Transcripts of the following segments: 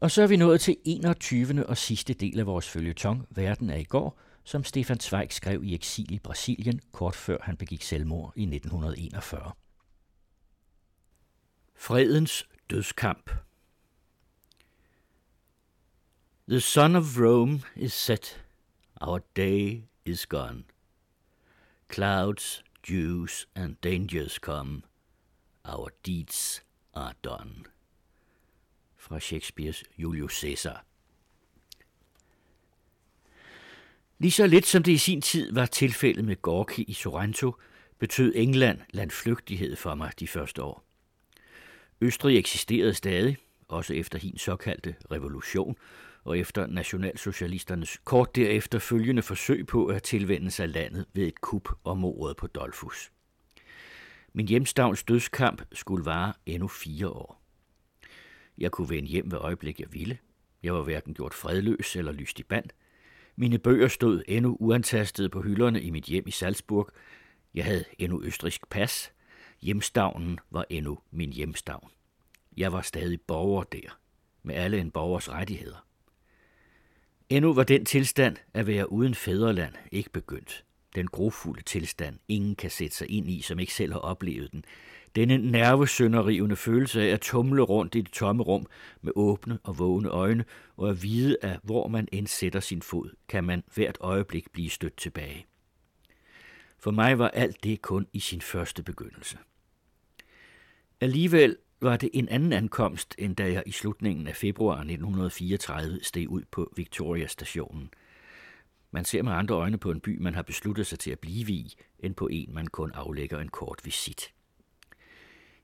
Og så er vi nået til 21. og sidste del af vores følgetong, Verden er i går, som Stefan Zweig skrev i eksil i Brasilien, kort før han begik selvmord i 1941. Fredens dødskamp The sun of Rome is set, our day is gone. Clouds, dews and dangers come, our deeds are done. Fra Shakespeares Julius Caesar. Lige så lidt som det i sin tid var tilfældet med Gorki i Sorrento, betød England landflygtighed for mig de første år. Østrig eksisterede stadig, også efter hin såkaldte revolution, og efter nationalsocialisternes kort derefter følgende forsøg på at tilvende sig landet ved et kup og mordet på Dolfus. Min hjemstavns dødskamp skulle vare endnu fire år. Jeg kunne vende hjem ved øjeblik, jeg ville. Jeg var hverken gjort fredløs eller lyst i band. Mine bøger stod endnu uantastede på hylderne i mit hjem i Salzburg. Jeg havde endnu østrisk pas. Hjemstavnen var endnu min hjemstavn. Jeg var stadig borger der, med alle en borgers rettigheder. Endnu var den tilstand at være uden fædreland ikke begyndt. Den grofulde tilstand, ingen kan sætte sig ind i, som ikke selv har oplevet den. Denne nervesønderrivende følelse af at tumle rundt i det tomme rum med åbne og vågne øjne, og at vide, at hvor man end sætter sin fod, kan man hvert øjeblik blive stødt tilbage. For mig var alt det kun i sin første begyndelse. Alligevel var det en anden ankomst, end da jeg i slutningen af februar 1934 steg ud på Victoria-stationen. Man ser med andre øjne på en by, man har besluttet sig til at blive i, end på en, man kun aflægger en kort visit.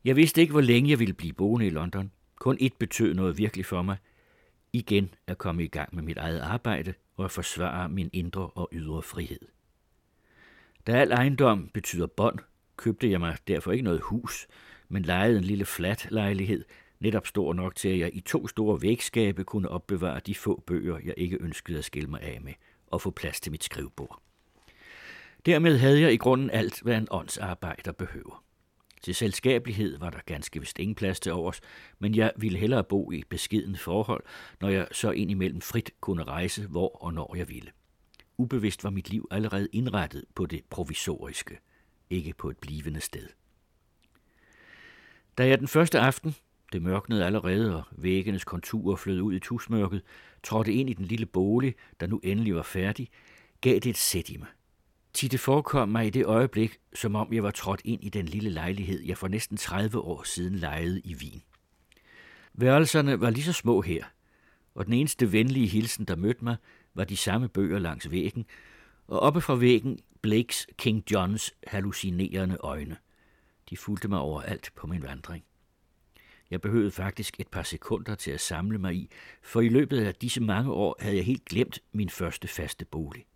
Jeg vidste ikke, hvor længe jeg ville blive boende i London. Kun et betød noget virkelig for mig. Igen at komme i gang med mit eget arbejde og at forsvare min indre og ydre frihed. Da al ejendom betyder bånd, købte jeg mig derfor ikke noget hus, men lejede en lille flat lejlighed, netop stor nok til, at jeg i to store vægskabe kunne opbevare de få bøger, jeg ikke ønskede at skille mig af med, og få plads til mit skrivebord. Dermed havde jeg i grunden alt, hvad en åndsarbejder behøver. Til selskabelighed var der ganske vist ingen plads til overs, men jeg ville hellere bo i beskeden forhold, når jeg så indimellem frit kunne rejse, hvor og når jeg ville. Ubevidst var mit liv allerede indrettet på det provisoriske, ikke på et blivende sted. Da jeg den første aften, det mørknede allerede, og væggenes konturer flød ud i tusmørket, trådte ind i den lille bolig, der nu endelig var færdig, gav det et sæt i mig. Tid det forekom mig i det øjeblik, som om jeg var trådt ind i den lille lejlighed, jeg for næsten 30 år siden lejede i Wien. Værelserne var lige så små her, og den eneste venlige hilsen, der mødte mig, var de samme bøger langs væggen, og oppe fra væggen Blakes King Johns hallucinerende øjne – de fulgte mig overalt på min vandring. Jeg behøvede faktisk et par sekunder til at samle mig i, for i løbet af disse mange år havde jeg helt glemt min første faste bolig.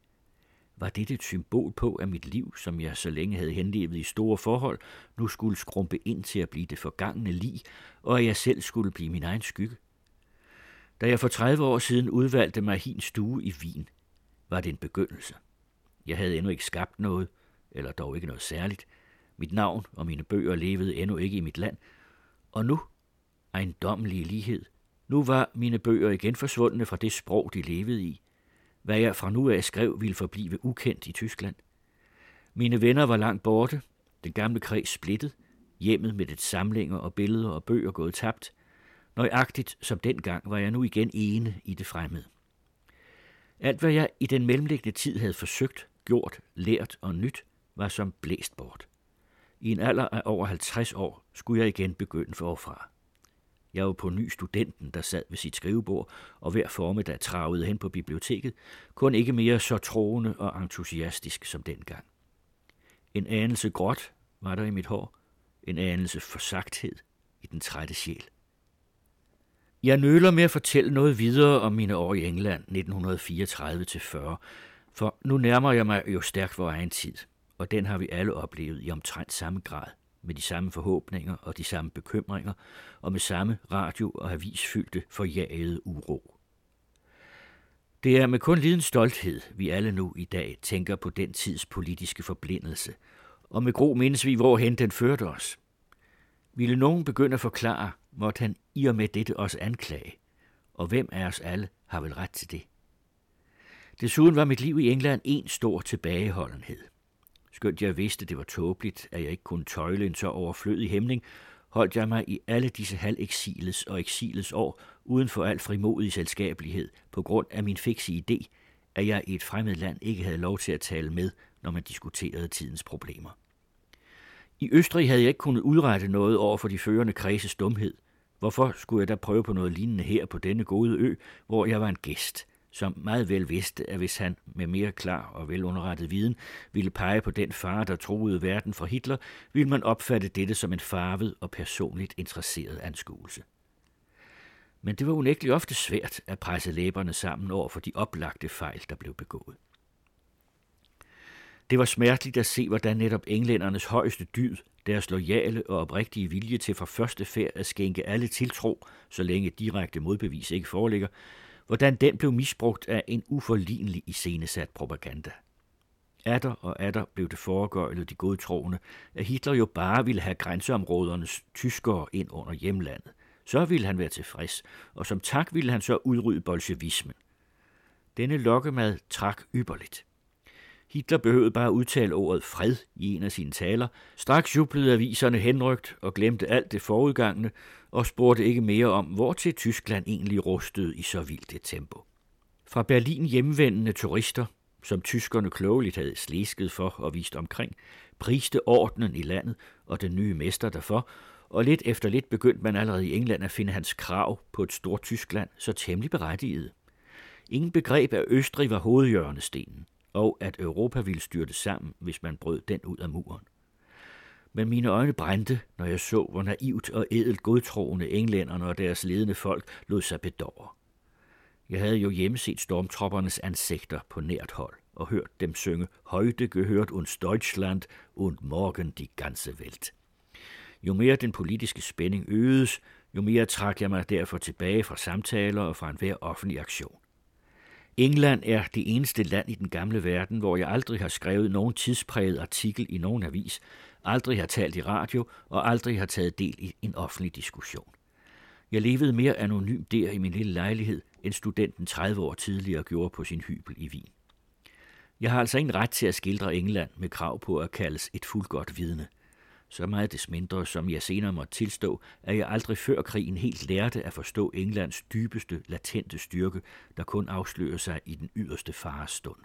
Var det et symbol på, at mit liv, som jeg så længe havde henlevet i store forhold, nu skulle skrumpe ind til at blive det forgangne lig, og at jeg selv skulle blive min egen skygge? Da jeg for 30 år siden udvalgte mig hin stue i Wien, var det en begyndelse. Jeg havde endnu ikke skabt noget, eller dog ikke noget særligt, mit navn og mine bøger levede endnu ikke i mit land. Og nu, ejendommelige lighed, nu var mine bøger igen forsvundne fra det sprog, de levede i. Hvad jeg fra nu af skrev, ville forblive ukendt i Tyskland. Mine venner var langt borte, den gamle kreds splittet, hjemmet med et samlinger og billeder og bøger gået tabt. Nøjagtigt som dengang var jeg nu igen ene i det fremmede. Alt hvad jeg i den mellemliggende tid havde forsøgt, gjort, lært og nyt, var som blæst bort. I en alder af over 50 år skulle jeg igen begynde forfra. Jeg var på ny studenten, der sad ved sit skrivebord, og hver formiddag travede hen på biblioteket, kun ikke mere så troende og entusiastisk som dengang. En anelse gråt var der i mit hår, en anelse forsagthed i den trætte sjæl. Jeg nøler med at fortælle noget videre om mine år i England 1934-40, for nu nærmer jeg mig jo stærkt vor egen tid – og den har vi alle oplevet i omtrent samme grad, med de samme forhåbninger og de samme bekymringer, og med samme radio- og avisfyldte forjagede uro. Det er med kun liden stolthed, vi alle nu i dag tænker på den tids politiske forblindelse, og med gro mindes vi, hvorhen den førte os. Ville nogen begynde at forklare, måtte han i og med dette os anklage, og hvem af os alle har vel ret til det? Desuden var mit liv i England en stor tilbageholdenhed. Skønt jeg vidste, det var tåbeligt, at jeg ikke kunne tøjle en så overflødig hæmning, holdt jeg mig i alle disse halveksilets og eksilets år uden for al frimodig selskabelighed på grund af min fikse idé, at jeg i et fremmed land ikke havde lov til at tale med, når man diskuterede tidens problemer. I Østrig havde jeg ikke kunnet udrette noget over for de førende kredses dumhed. Hvorfor skulle jeg da prøve på noget lignende her på denne gode ø, hvor jeg var en gæst, som meget vel vidste, at hvis han med mere klar og velunderrettet viden ville pege på den fare, der troede verden for Hitler, ville man opfatte dette som en farvet og personligt interesseret anskuelse. Men det var unægteligt ofte svært at presse læberne sammen over for de oplagte fejl, der blev begået. Det var smerteligt at se, hvordan netop englændernes højeste dyd, deres lojale og oprigtige vilje til fra første færd at skænke alle tiltro, så længe direkte modbevis ikke foreligger, hvordan den blev misbrugt af en uforlignelig iscenesat propaganda. Atter og atter blev det foregøjlet de godtroende, at Hitler jo bare ville have grænseområdernes tyskere ind under hjemlandet. Så ville han være tilfreds, og som tak ville han så udrydde bolsjevismen. Denne lokkemad trak ypperligt. Hitler behøvede bare udtale ordet fred i en af sine taler. Straks jublede aviserne henrygt og glemte alt det forudgangne og spurgte ikke mere om, hvor til Tyskland egentlig rustede i så vildt et tempo. Fra Berlin hjemvendende turister, som tyskerne klogeligt havde slæsket for og vist omkring, priste ordenen i landet og den nye mester derfor, og lidt efter lidt begyndte man allerede i England at finde hans krav på et stort Tyskland så temmelig berettiget. Ingen begreb af Østrig var hovedhjørnestenen og at Europa ville styrte sammen, hvis man brød den ud af muren. Men mine øjne brændte, når jeg så, hvor naivt og edelt godtroende englænderne og deres ledende folk lod sig bedåre. Jeg havde jo hjemmeset stormtroppernes ansigter på nært hold og hørt dem synge Højde gehørt uns Deutschland und morgen die ganze Welt. Jo mere den politiske spænding øgedes, jo mere trak jeg mig derfor tilbage fra samtaler og fra enhver offentlig aktion. England er det eneste land i den gamle verden, hvor jeg aldrig har skrevet nogen tidspræget artikel i nogen avis, aldrig har talt i radio og aldrig har taget del i en offentlig diskussion. Jeg levede mere anonym der i min lille lejlighed, end studenten 30 år tidligere gjorde på sin hybel i Wien. Jeg har altså ingen ret til at skildre England med krav på at kaldes et fuldgodt vidne så meget des mindre, som jeg senere måtte tilstå, at jeg aldrig før krigen helt lærte at forstå Englands dybeste, latente styrke, der kun afslører sig i den yderste farestund.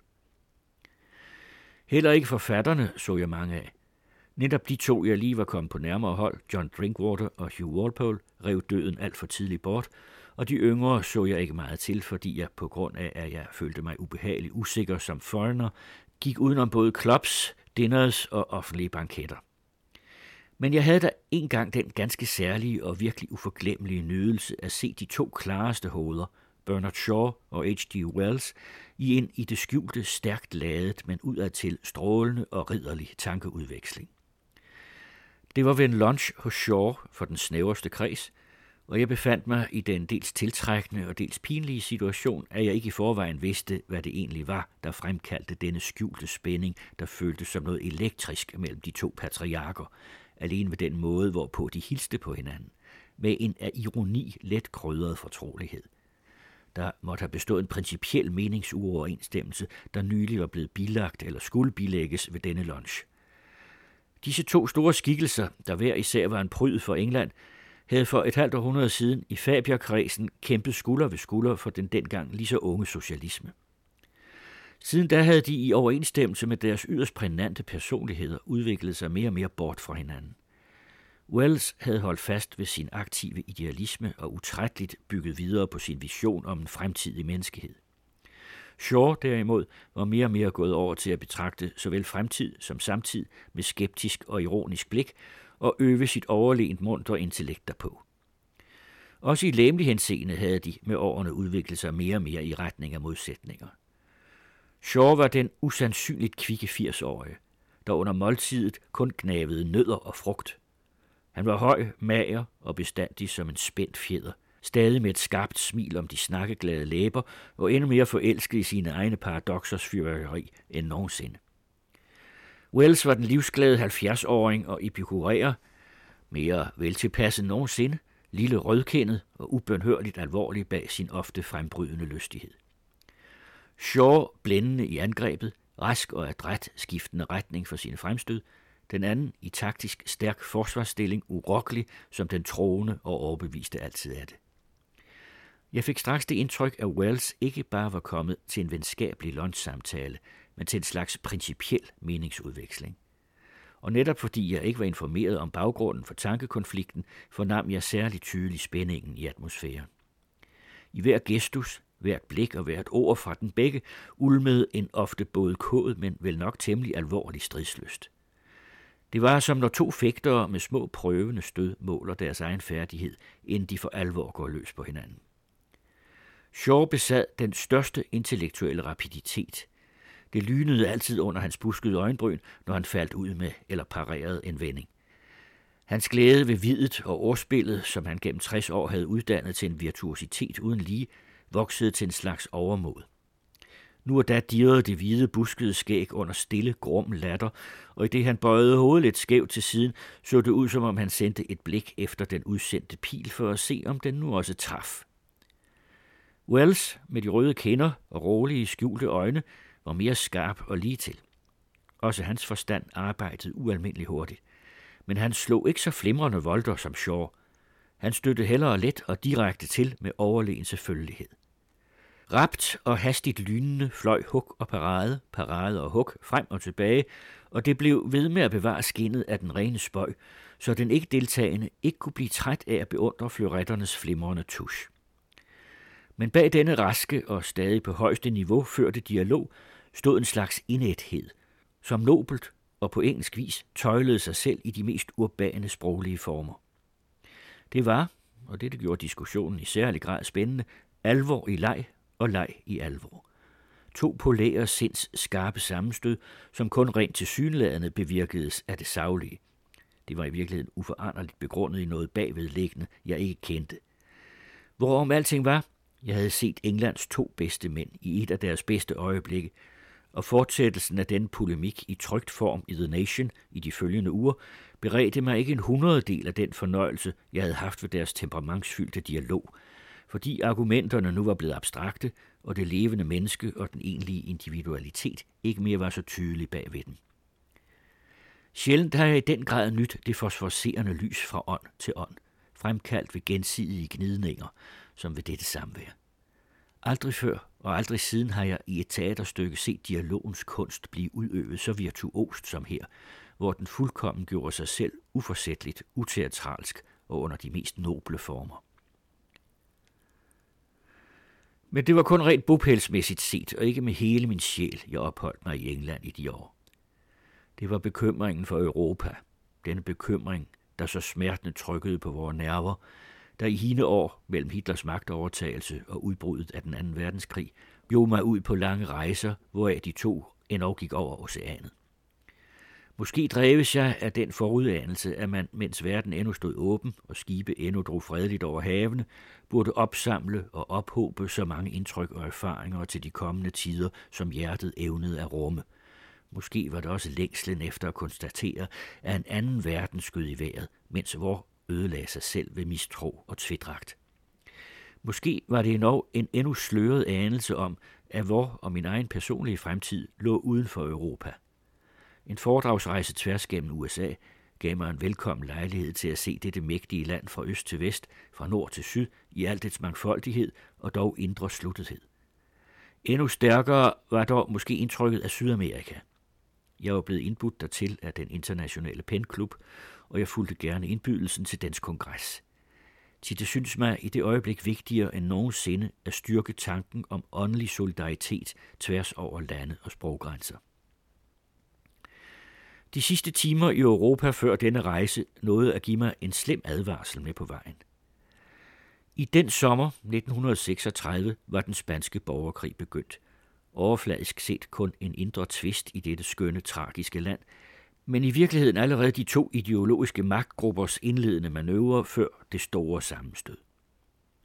Heller ikke forfatterne så jeg mange af. Netop de to, jeg lige var kommet på nærmere hold, John Drinkwater og Hugh Walpole, rev døden alt for tidligt bort, og de yngre så jeg ikke meget til, fordi jeg på grund af, at jeg følte mig ubehageligt usikker som foreigner, gik udenom både clubs, dinners og offentlige banketter. Men jeg havde da engang den ganske særlige og virkelig uforglemmelige nydelse at se de to klareste hoveder, Bernard Shaw og H.G. Wells, i en i det skjulte stærkt ladet, men udadtil strålende og ridderlig tankeudveksling. Det var ved en lunch hos Shaw for den snæverste kreds, og jeg befandt mig i den dels tiltrækkende og dels pinlige situation, at jeg ikke i forvejen vidste, hvad det egentlig var, der fremkaldte denne skjulte spænding, der føltes som noget elektrisk mellem de to patriarker, alene ved den måde, hvorpå de hilste på hinanden, med en af ironi let krydret fortrolighed. Der måtte have bestået en principiel meningsuoverensstemmelse, der nylig var blevet bilagt eller skulle bilægges ved denne lunch. Disse to store skikkelser, der hver især var en pryd for England, havde for et halvt århundrede siden i Fabierkredsen kæmpet skulder ved skulder for den dengang lige så unge socialisme. Siden da havde de i overensstemmelse med deres yderst prænante personligheder udviklet sig mere og mere bort fra hinanden. Wells havde holdt fast ved sin aktive idealisme og utrætteligt bygget videre på sin vision om en fremtidig menneskehed. Shaw derimod var mere og mere gået over til at betragte såvel fremtid som samtid med skeptisk og ironisk blik og øve sit overlegent mundt og intellekt derpå. Også i læmelig henseende havde de med årene udviklet sig mere og mere i retning af modsætninger. Shaw var den usandsynligt kvikke 80-årige, der under måltidet kun gnavede nødder og frugt. Han var høj, mager og bestandig som en spændt fjeder, stadig med et skarpt smil om de snakkeglade læber og endnu mere forelsket i sine egne paradoxers fyrværkeri end nogensinde. Wells var den livsglade 70-åring og epikurærer, mere veltilpasset nogensinde, lille rødkendet og ubønhørligt alvorlig bag sin ofte frembrydende lystighed. Shaw blændende i angrebet, rask og adræt skiftende retning for sine fremstød, den anden i taktisk stærk forsvarsstilling, urokkelig som den troende og overbeviste altid er det. Jeg fik straks det indtryk, at Wells ikke bare var kommet til en venskabelig lunchsamtale, men til en slags principiel meningsudveksling. Og netop fordi jeg ikke var informeret om baggrunden for tankekonflikten, fornam jeg særligt tydeligt spændingen i atmosfæren. I hver gestus, hvert blik og hvert ord fra den begge ulmede en ofte både kod, men vel nok temmelig alvorlig stridsløst. Det var som når to fægtere med små prøvende stød måler deres egen færdighed, inden de for alvor går løs på hinanden. Shaw besad den største intellektuelle rapiditet. Det lynede altid under hans buskede øjenbryn, når han faldt ud med eller parerede en vending. Hans glæde ved videt og ordspillet, som han gennem 60 år havde uddannet til en virtuositet uden lige, voksede til en slags overmod. Nu og da dirrede det hvide buskede skæg under stille, grum latter, og i det han bøjede hovedet lidt skævt til siden, så det ud som om han sendte et blik efter den udsendte pil for at se, om den nu også traf. Wells med de røde kinder og rolige, skjulte øjne var mere skarp og lige til. Også hans forstand arbejdede ualmindeligt hurtigt. Men han slog ikke så flimrende volder som Shaw. Han støttede hellere let og direkte til med overlegen selvfølgelighed. Rapt og hastigt lynende fløj hug og parade, parade og hug frem og tilbage, og det blev ved med at bevare skinnet af den rene spøj, så den ikke deltagende ikke kunne blive træt af at beundre fløretternes flimrende tusch. Men bag denne raske og stadig på højeste niveau førte dialog stod en slags indæthed, som nobelt og på engelsk vis tøjlede sig selv i de mest urbane sproglige former. Det var, og det gjorde diskussionen i særlig grad spændende, alvor i leg og leg i alvor. To polære sinds skarpe sammenstød, som kun rent til synlædende bevirkedes af det savlige. Det var i virkeligheden uforanderligt begrundet i noget bagvedliggende, jeg ikke kendte. Hvorom alting var, jeg havde set Englands to bedste mænd i et af deres bedste øjeblikke, og fortsættelsen af den polemik i trygt form i The Nation i de følgende uger beredte mig ikke en hundreddel af den fornøjelse, jeg havde haft ved deres temperamentsfyldte dialog, fordi argumenterne nu var blevet abstrakte, og det levende menneske og den egentlige individualitet ikke mere var så tydelig bagved den. Sjældent har jeg i den grad nyt det fosforserende lys fra ånd til ånd, fremkaldt ved gensidige gnidninger, som ved dette samvær. Aldrig før og aldrig siden har jeg i et teaterstykke set dialogens kunst blive udøvet så virtuost som her, hvor den fuldkommen gjorde sig selv uforsætteligt, uteatralsk og under de mest noble former. Men det var kun rent bopælsmæssigt set, og ikke med hele min sjæl, jeg opholdt mig i England i de år. Det var bekymringen for Europa. Denne bekymring, der så smertende trykkede på vores nerver, der i hine år mellem Hitlers magtovertagelse og udbruddet af den anden verdenskrig, gjorde mig ud på lange rejser, hvoraf de to endnu gik over oceanet. Måske dreves jeg af den forudanelse, at man, mens verden endnu stod åben og skibe endnu drog fredeligt over havene, burde opsamle og ophobe så mange indtryk og erfaringer til de kommende tider, som hjertet evnede at rumme. Måske var det også længslen efter at konstatere, at en anden verden skød i vejret, mens vor ødelagde sig selv ved mistro og tvidragt. Måske var det endnu en endnu sløret anelse om, at vor og min egen personlige fremtid lå uden for Europa. En foredragsrejse tværs gennem USA gav mig en velkommen lejlighed til at se dette mægtige land fra øst til vest, fra nord til syd, i al dets mangfoldighed og dog indre sluttethed. Endnu stærkere var dog måske indtrykket af Sydamerika. Jeg var blevet indbudt dertil af den internationale penklub, og jeg fulgte gerne indbydelsen til dens kongres. Til det synes mig i det øjeblik vigtigere end nogensinde at styrke tanken om åndelig solidaritet tværs over lande og sproggrænser. De sidste timer i Europa før denne rejse nåede at give mig en slem advarsel med på vejen. I den sommer 1936 var den spanske borgerkrig begyndt. Overfladisk set kun en indre tvist i dette skønne, tragiske land, men i virkeligheden allerede de to ideologiske magtgruppers indledende manøvre før det store sammenstød.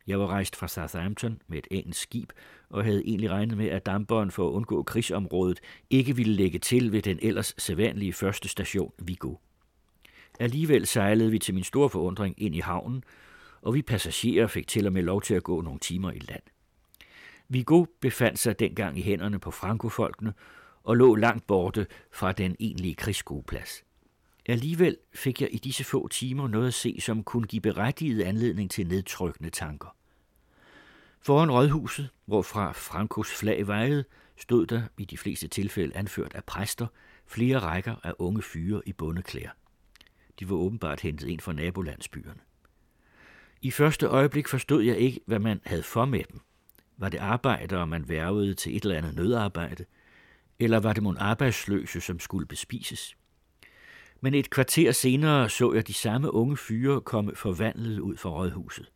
Jeg var rejst fra Southampton med et engelsk skib, og havde egentlig regnet med, at damperen for at undgå krigsområdet ikke ville lægge til ved den ellers sædvanlige første station Vigo. Alligevel sejlede vi til min store forundring ind i havnen, og vi passagerer fik til og med lov til at gå nogle timer i land. Vigo befandt sig dengang i hænderne på frankofolkene og lå langt borte fra den egentlige krigsskueplads. Alligevel fik jeg i disse få timer noget at se, som kunne give berettiget anledning til nedtrykkende tanker. Foran rådhuset, hvorfra Frankos flag vejede, stod der, i de fleste tilfælde anført af præster, flere rækker af unge fyre i bundeklæder. De var åbenbart hentet ind fra nabolandsbyerne. I første øjeblik forstod jeg ikke, hvad man havde for med dem. Var det arbejdere, man værvede til et eller andet nødarbejde? Eller var det mon arbejdsløse, som skulle bespises? Men et kvarter senere så jeg de samme unge fyre komme forvandlet ud fra rådhuset.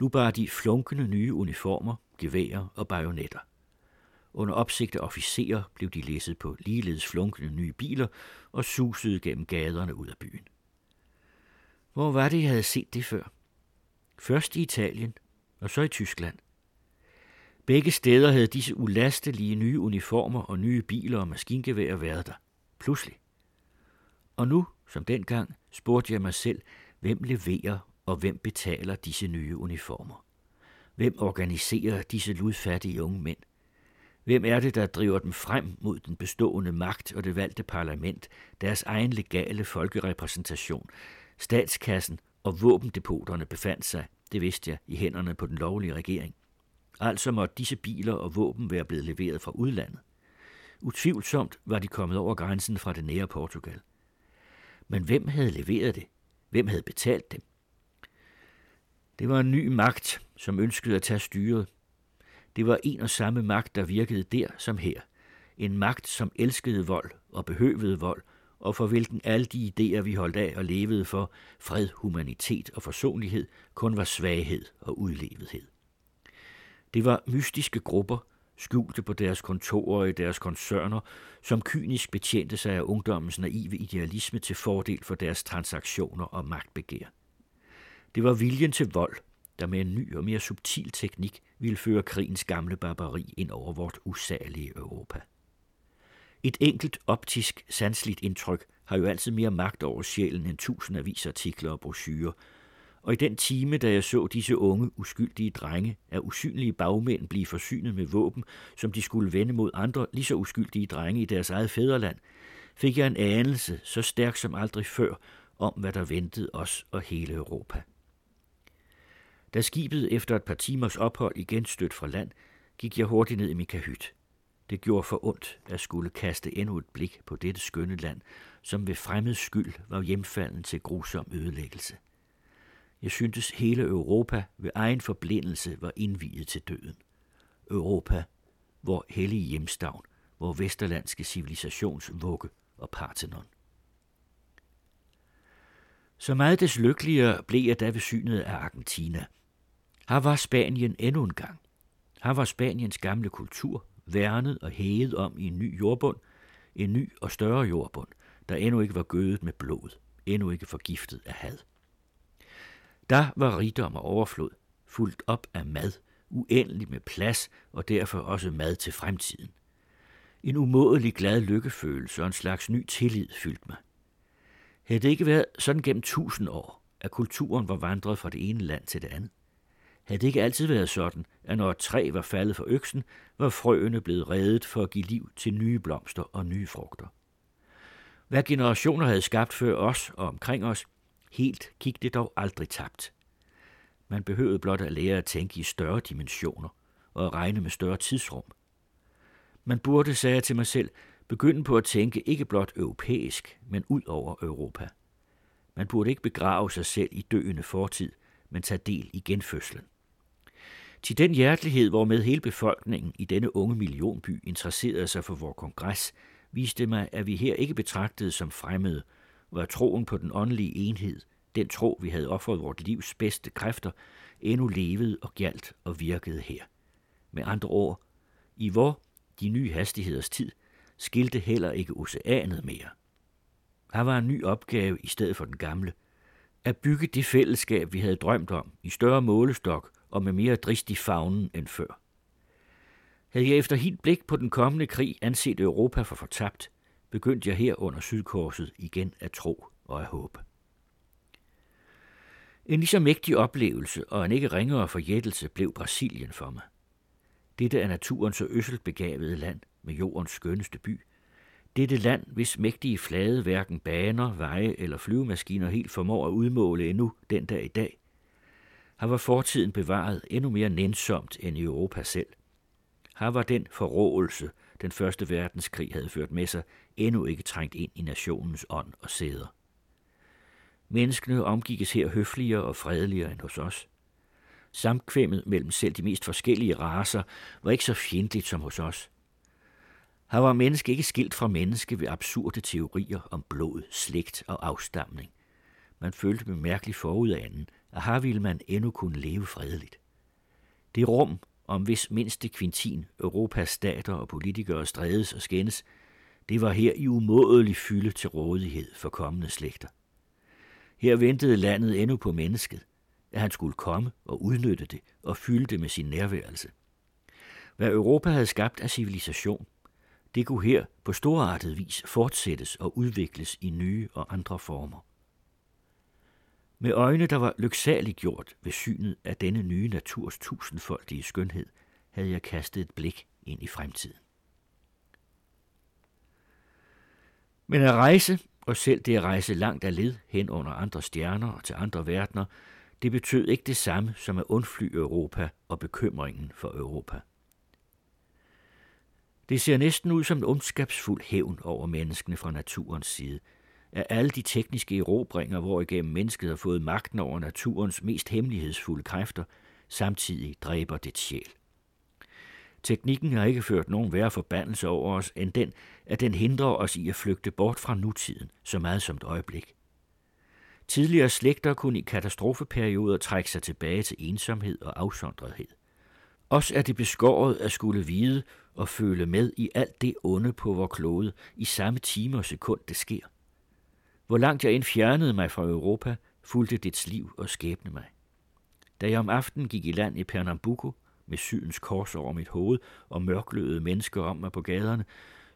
Nu bar de flunkende nye uniformer, geværer og bajonetter. Under opsigt af officerer blev de læsset på ligeledes flunkende nye biler og susede gennem gaderne ud af byen. Hvor var det, jeg havde set det før? Først i Italien, og så i Tyskland. Begge steder havde disse ulastelige nye uniformer og nye biler og maskingeværer været der. Pludselig. Og nu, som dengang, spurgte jeg mig selv, hvem leverer og hvem betaler disse nye uniformer? Hvem organiserer disse ludfattige unge mænd? Hvem er det, der driver dem frem mod den bestående magt og det valgte parlament, deres egen legale folkerepræsentation, statskassen og våbendepoterne befandt sig, det vidste jeg, i hænderne på den lovlige regering. Altså måtte disse biler og våben være blevet leveret fra udlandet. Utvivlsomt var de kommet over grænsen fra det nære Portugal. Men hvem havde leveret det? Hvem havde betalt dem? Det var en ny magt, som ønskede at tage styret. Det var en og samme magt, der virkede der som her. En magt, som elskede vold og behøvede vold, og for hvilken alle de idéer, vi holdt af og levede for, fred, humanitet og forsonlighed, kun var svaghed og udlevethed. Det var mystiske grupper, skjulte på deres kontorer og i deres koncerner, som kynisk betjente sig af ungdommens naive idealisme til fordel for deres transaktioner og magtbegær. Det var viljen til vold, der med en ny og mere subtil teknik ville føre krigens gamle barbari ind over vort usagelige Europa. Et enkelt optisk, sansligt indtryk har jo altid mere magt over sjælen end tusind avisartikler og brochurer, og i den time, da jeg så disse unge, uskyldige drenge af usynlige bagmænd blive forsynet med våben, som de skulle vende mod andre lige så uskyldige drenge i deres eget fædreland, fik jeg en anelse så stærk som aldrig før om, hvad der ventede os og hele Europa. Da skibet efter et par timers ophold igen stødt fra land, gik jeg hurtigt ned i min kahyt. Det gjorde for ondt at skulle kaste endnu et blik på dette skønne land, som ved fremmed skyld var hjemfalden til grusom ødelæggelse. Jeg syntes hele Europa ved egen forblindelse var indviet til døden. Europa, hvor hellige hjemstavn, hvor vesterlandske civilisations vugge og Parthenon. Så meget des lykkeligere blev jeg da ved synet af Argentina. Her var Spanien endnu en gang. Her var Spaniens gamle kultur værnet og hæget om i en ny jordbund, en ny og større jordbund, der endnu ikke var gødet med blod, endnu ikke forgiftet af had. Der var rigdom og overflod, fuldt op af mad, uendelig med plads og derfor også mad til fremtiden. En umådelig glad lykkefølelse og en slags ny tillid fyldte mig. Havde det ikke været sådan gennem tusind år, at kulturen var vandret fra det ene land til det andet? Havde det ikke altid været sådan, at når et træ var faldet for øksen, var frøene blevet reddet for at give liv til nye blomster og nye frugter? Hvad generationer havde skabt før os og omkring os, Helt gik det dog aldrig tabt. Man behøvede blot at lære at tænke i større dimensioner og at regne med større tidsrum. Man burde, sagde jeg til mig selv, begynde på at tænke ikke blot europæisk, men ud over Europa. Man burde ikke begrave sig selv i døende fortid, men tage del i genfødslen. Til den hjertelighed, hvormed hele befolkningen i denne unge millionby interesserede sig for vores kongres, viste mig, at vi her ikke betragtede som fremmede, var troen på den åndelige enhed, den tro, vi havde offret vort livs bedste kræfter, endnu levede og galt og virkede her. Med andre ord, i vor, de nye hastigheders tid, skilte heller ikke oceanet mere. Her var en ny opgave i stedet for den gamle. At bygge det fællesskab, vi havde drømt om, i større målestok og med mere dristig fagnen end før. Havde jeg efter helt blik på den kommende krig anset Europa for fortabt, begyndte jeg her under sydkorset igen at tro og at håbe. En lige så mægtig oplevelse og en ikke ringere forjættelse blev Brasilien for mig. Dette er naturens så øsselt begavede land med jordens skønneste by. Dette land, hvis mægtige flade hverken baner, veje eller flyvemaskiner helt formår at udmåle endnu den dag i dag, har var fortiden bevaret endnu mere nænsomt end i Europa selv. Her var den forråelse, den første verdenskrig havde ført med sig, endnu ikke trængt ind i nationens ånd og sæder. Menneskene omgikkes her høfligere og fredeligere end hos os. Samkvemmet mellem selv de mest forskellige raser var ikke så fjendtligt som hos os. Her var menneske ikke skilt fra menneske ved absurde teorier om blod, slægt og afstamning. Man følte bemærkeligt forud af anden, at her ville man endnu kunne leve fredeligt. Det rum, om hvis mindste kvintin Europas stater og politikere strædes og skændes, det var her i umådelig fylde til rådighed for kommende slægter. Her ventede landet endnu på mennesket, at han skulle komme og udnytte det og fylde det med sin nærværelse. Hvad Europa havde skabt af civilisation, det kunne her på storartet vis fortsættes og udvikles i nye og andre former. Med øjne, der var lyksaligt gjort ved synet af denne nye naturs tusindfoldige skønhed, havde jeg kastet et blik ind i fremtiden. Men at rejse, og selv det at rejse langt af led hen under andre stjerner og til andre verdener, det betød ikke det samme som at undfly Europa og bekymringen for Europa. Det ser næsten ud som en ondskabsfuld hævn over menneskene fra naturens side, af alle de tekniske erobringer, hvor igennem mennesket har fået magten over naturens mest hemmelighedsfulde kræfter, samtidig dræber det sjæl. Teknikken har ikke ført nogen værre forbandelse over os, end den, at den hindrer os i at flygte bort fra nutiden, så meget som et øjeblik. Tidligere slægter kunne i katastrofeperioder trække sig tilbage til ensomhed og afsondrethed. Os er det beskåret at skulle vide og føle med i alt det onde på vor klode i samme time og sekund det sker. Hvor langt jeg end fjernede mig fra Europa, fulgte dets liv og skæbne mig. Da jeg om aftenen gik i land i Pernambuco, med sydens kors over mit hoved og mørkløede mennesker om mig på gaderne,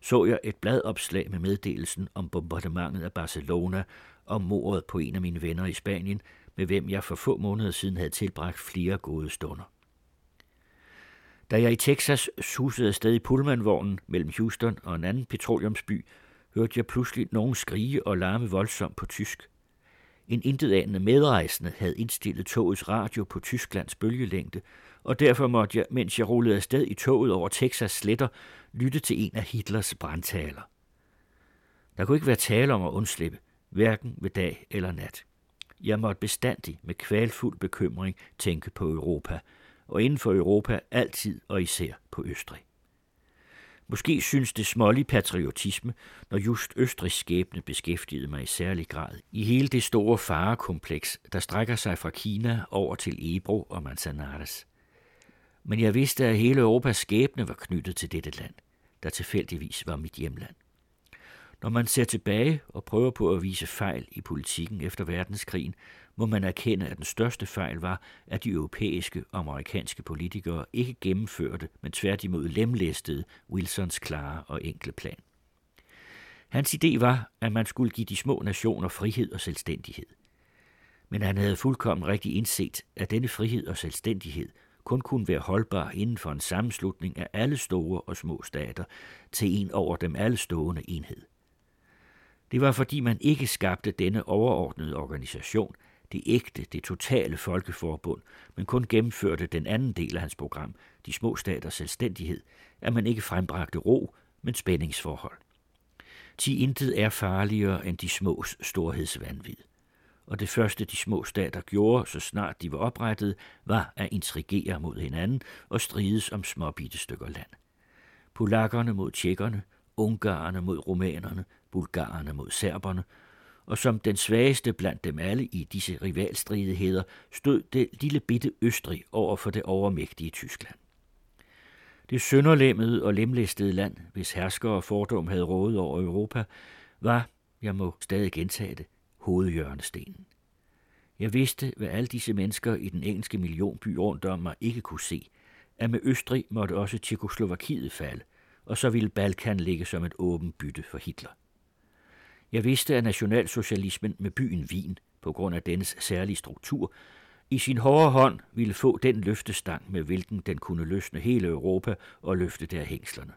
så jeg et bladopslag med meddelelsen om bombardementet af Barcelona og mordet på en af mine venner i Spanien, med hvem jeg for få måneder siden havde tilbragt flere gode stunder. Da jeg i Texas susede afsted i Pullmanvognen mellem Houston og en anden petroleumsby, hørte jeg pludselig nogen skrige og larme voldsomt på tysk. En intetanende medrejsende havde indstillet togets radio på Tysklands bølgelængde, og derfor måtte jeg, mens jeg rullede afsted i toget over Texas sletter, lytte til en af Hitlers brandtaler. Der kunne ikke være tale om at undslippe, hverken ved dag eller nat. Jeg måtte bestandig med kvalfuld bekymring tænke på Europa, og inden for Europa altid og især på Østrig. Måske synes det smålig patriotisme, når just Østrigs skæbne beskæftigede mig i særlig grad i hele det store farekompleks, der strækker sig fra Kina over til Ebro og Manzanares. Men jeg vidste, at hele Europas skæbne var knyttet til dette land, der tilfældigvis var mit hjemland. Når man ser tilbage og prøver på at vise fejl i politikken efter verdenskrigen, må man erkende, at den største fejl var, at de europæiske og amerikanske politikere ikke gennemførte, men tværtimod lemlæstede Wilsons klare og enkle plan. Hans idé var, at man skulle give de små nationer frihed og selvstændighed. Men han havde fuldkommen rigtig indset, at denne frihed og selvstændighed kun kunne være holdbar inden for en sammenslutning af alle store og små stater til en over dem alle stående enhed. Det var fordi man ikke skabte denne overordnede organisation, det ægte, det totale folkeforbund, men kun gennemførte den anden del af hans program, de små staters selvstændighed, at man ikke frembragte ro, men spændingsforhold. Ti intet er farligere end de smås storhedsvandvid. Og det første de små stater gjorde, så snart de var oprettet, var at intrigere mod hinanden og strides om småbitte stykker land. Polakkerne mod tjekkerne, ungarerne mod rumænerne, bulgarerne mod serberne, og som den svageste blandt dem alle i disse rivalstridigheder stod det lille bitte Østrig over for det overmægtige Tyskland. Det sønderlemmede og lemlæstede land, hvis herskere og fordom havde rådet over Europa, var, jeg må stadig gentage det, hovedhjørnestenen. Jeg vidste, hvad alle disse mennesker i den engelske millionby rundt om mig ikke kunne se, at med Østrig måtte også Tjekoslovakiet falde, og så ville Balkan ligge som et åbent bytte for Hitler. Jeg vidste, at nationalsocialismen med byen Wien, på grund af dennes særlige struktur, i sin hårde hånd ville få den løftestang, med hvilken den kunne løsne hele Europa og løfte der hængslerne.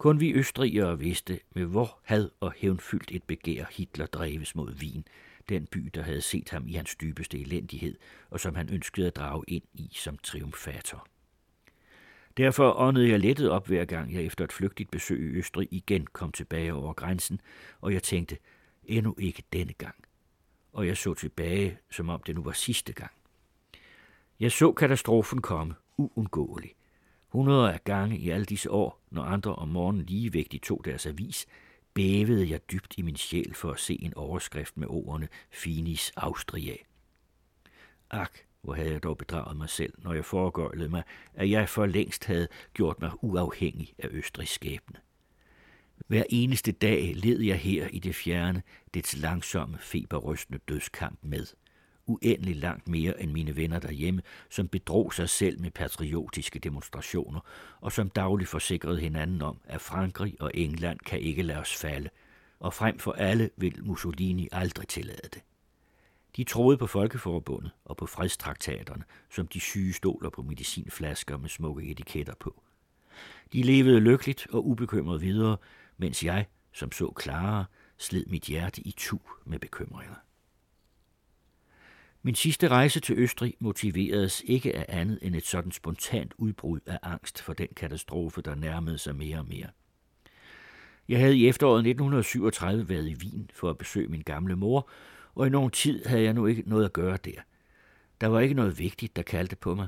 Kun vi østrigere vidste, med hvor had og hævnfyldt et begær Hitler dreves mod Wien, den by, der havde set ham i hans dybeste elendighed, og som han ønskede at drage ind i som triumfator. Derfor åndede jeg lettet op hver gang jeg efter et flygtigt besøg i Østrig igen kom tilbage over grænsen, og jeg tænkte, endnu ikke denne gang. Og jeg så tilbage, som om det nu var sidste gang. Jeg så katastrofen komme, uundgåelig. Hundrede af gange i alle disse år, når andre om morgenen ligevægtigt tog deres avis, bævede jeg dybt i min sjæl for at se en overskrift med ordene Finis Austria. Ak, hvor havde jeg dog bedraget mig selv, når jeg foregøjlede mig, at jeg for længst havde gjort mig uafhængig af Østrigs skæbne. Hver eneste dag led jeg her i det fjerne, dets langsomme, feberrystende dødskamp med. Uendelig langt mere end mine venner derhjemme, som bedrog sig selv med patriotiske demonstrationer, og som dagligt forsikrede hinanden om, at Frankrig og England kan ikke lade os falde, og frem for alle vil Mussolini aldrig tillade det. De troede på Folkeforbundet og på fredstraktaterne, som de syge stoler på medicinflasker med smukke etiketter på. De levede lykkeligt og ubekymret videre, mens jeg, som så klarere, sled mit hjerte i tu med bekymringer. Min sidste rejse til Østrig motiveredes ikke af andet end et sådan spontant udbrud af angst for den katastrofe, der nærmede sig mere og mere. Jeg havde i efteråret 1937 været i Wien for at besøge min gamle mor, og i nogen tid havde jeg nu ikke noget at gøre der. Der var ikke noget vigtigt, der kaldte på mig.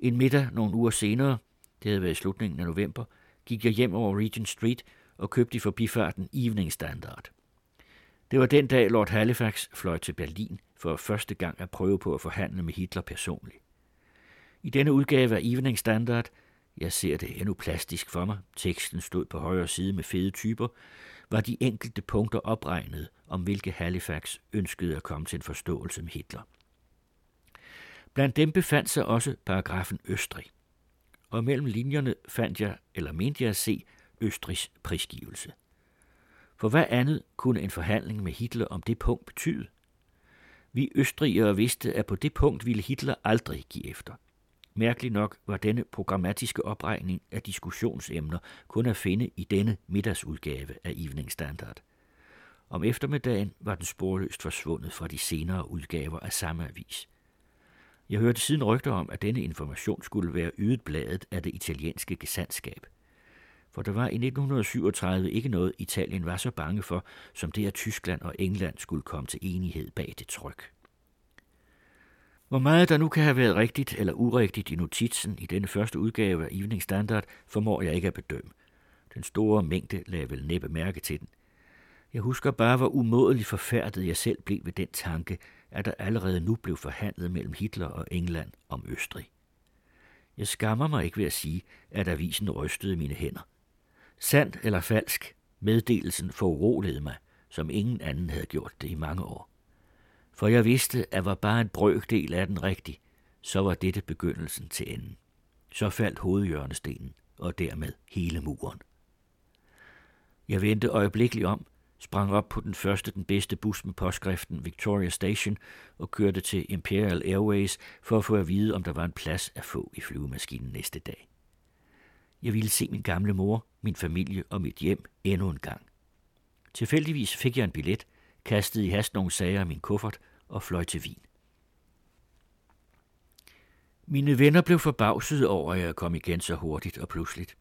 En middag nogle uger senere, det havde været i slutningen af november, gik jeg hjem over Regent Street og købte i forbifarten Evening Standard. Det var den dag, Lord Halifax fløj til Berlin for første gang at prøve på at forhandle med Hitler personligt. I denne udgave af Evening Standard, jeg ser det endnu plastisk for mig, teksten stod på højre side med fede typer, var de enkelte punkter opregnet, om hvilke Halifax ønskede at komme til en forståelse med Hitler. Blandt dem befandt sig også paragrafen Østrig, og mellem linjerne fandt jeg, eller mente jeg at se, Østrigs prisgivelse. For hvad andet kunne en forhandling med Hitler om det punkt betyde? Vi østrigere vidste, at på det punkt ville Hitler aldrig give efter. Mærkeligt nok var denne programmatiske opregning af diskussionsemner kun at finde i denne middagsudgave af Evening Standard. Om eftermiddagen var den sporløst forsvundet fra de senere udgaver af samme avis. Jeg hørte siden rygter om, at denne information skulle være ydet bladet af det italienske gesandskab. For der var i 1937 ikke noget, Italien var så bange for, som det at Tyskland og England skulle komme til enighed bag det tryk. Hvor meget der nu kan have været rigtigt eller urigtigt i notitsen i denne første udgave af Evening Standard, formår jeg ikke at bedømme. Den store mængde lagde vel næppe mærke til den. Jeg husker bare, hvor umådeligt forfærdet jeg selv blev ved den tanke, at der allerede nu blev forhandlet mellem Hitler og England om Østrig. Jeg skammer mig ikke ved at sige, at avisen rystede mine hænder. Sandt eller falsk, meddelelsen foruroligede mig, som ingen anden havde gjort det i mange år. For jeg vidste, at var bare en brøkdel af den rigtig, så var dette begyndelsen til enden. Så faldt hovedhjørnestenen, og dermed hele muren. Jeg vendte øjeblikkeligt om, sprang op på den første den bedste bus med påskriften Victoria Station og kørte til Imperial Airways for at få at vide, om der var en plads at få i flyvemaskinen næste dag. Jeg ville se min gamle mor, min familie og mit hjem endnu en gang. Tilfældigvis fik jeg en billet, kastede i hast nogle sager af min kuffert og fløj til Wien. Mine venner blev forbavset over, at jeg kom igen så hurtigt og pludseligt.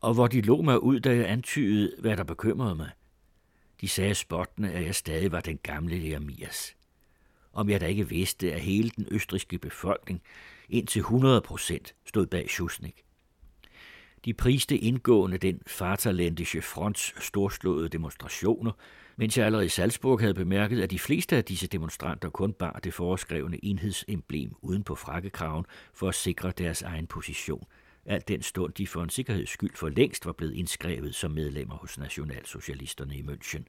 Og hvor de lå mig ud, da jeg antydede, hvad der bekymrede mig. De sagde spottende, at jeg stadig var den gamle Jeremias. Om jeg da ikke vidste, at hele den østriske befolkning indtil 100 procent stod bag Schusnik. De priste indgående den faterlændige fronts storslåede demonstrationer, mens jeg allerede i Salzburg havde bemærket, at de fleste af disse demonstranter kun bar det foreskrevne enhedsemblem uden på frakkekraven for at sikre deres egen position, alt den stund de for en sikkerheds skyld for længst var blevet indskrevet som medlemmer hos nationalsocialisterne i München.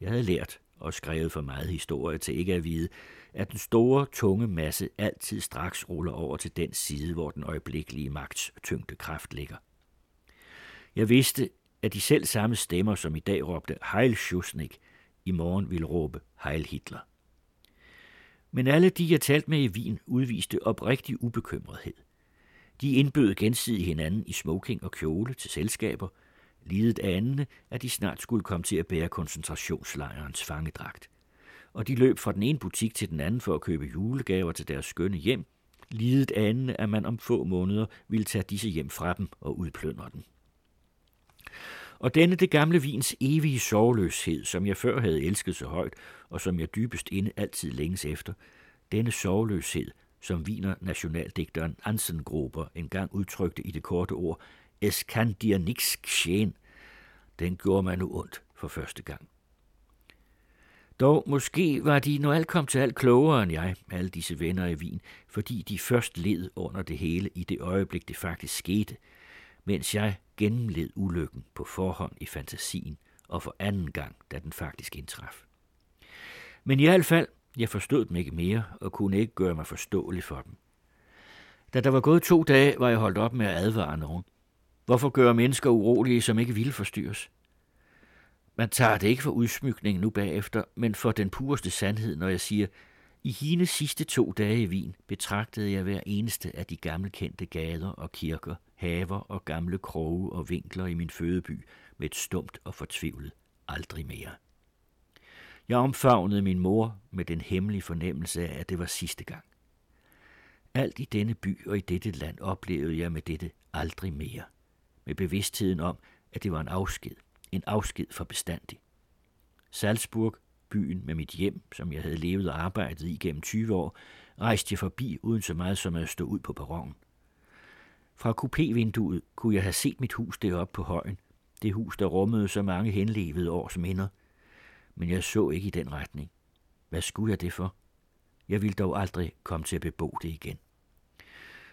Jeg havde lært og skrevet for meget historie til ikke at vide, at den store, tunge masse altid straks ruller over til den side, hvor den øjeblikkelige magts tyngdekraft ligger. Jeg vidste, at de selv samme stemmer, som i dag råbte Heil Schusnik, i morgen ville råbe Heil Hitler. Men alle de, jeg talte med i Wien, udviste oprigtig ubekymrethed. De indbød gensidigt hinanden i smoking og kjole til selskaber, lidet anende, at de snart skulle komme til at bære koncentrationslejrens fangedragt. Og de løb fra den ene butik til den anden for at købe julegaver til deres skønne hjem, lidet anende, at man om få måneder ville tage disse hjem fra dem og udplyndre den. Og denne det gamle vins evige sovløshed, som jeg før havde elsket så højt, og som jeg dybest inde altid længes efter, denne sovløshed, som viner nationaldigteren Ansengruber engang udtrykte i det korte ord, es kan dir nix geschehen, den gjorde mig nu ondt for første gang. Dog måske var de, når alt kom til alt, klogere end jeg, alle disse venner i Wien, fordi de først led under det hele i det øjeblik, det faktisk skete, mens jeg gennemled ulykken på forhånd i fantasien og for anden gang, da den faktisk indtraf. Men i hvert fald, jeg forstod dem ikke mere og kunne ikke gøre mig forståelig for dem. Da der var gået to dage, var jeg holdt op med at advare nogen. Hvorfor gøre mennesker urolige, som ikke ville forstyrres? Man tager det ikke for udsmykning nu bagefter, men for den pureste sandhed, når jeg siger, i hine sidste to dage i Wien betragtede jeg hver eneste af de gamle kendte gader og kirker, haver og gamle kroge og vinkler i min fødeby med et stumt og fortvivlet aldrig mere. Jeg omfavnede min mor med den hemmelige fornemmelse af, at det var sidste gang. Alt i denne by og i dette land oplevede jeg med dette aldrig mere, med bevidstheden om, at det var en afsked, en afsked for bestandig. Salzburg, byen med mit hjem, som jeg havde levet og arbejdet i gennem 20 år, rejste jeg forbi uden så meget som at stå ud på perronen. Fra kupévinduet kunne jeg have set mit hus deroppe på højen, det hus, der rummede så mange henlevede års minder. Men jeg så ikke i den retning. Hvad skulle jeg det for? Jeg ville dog aldrig komme til at bebo det igen.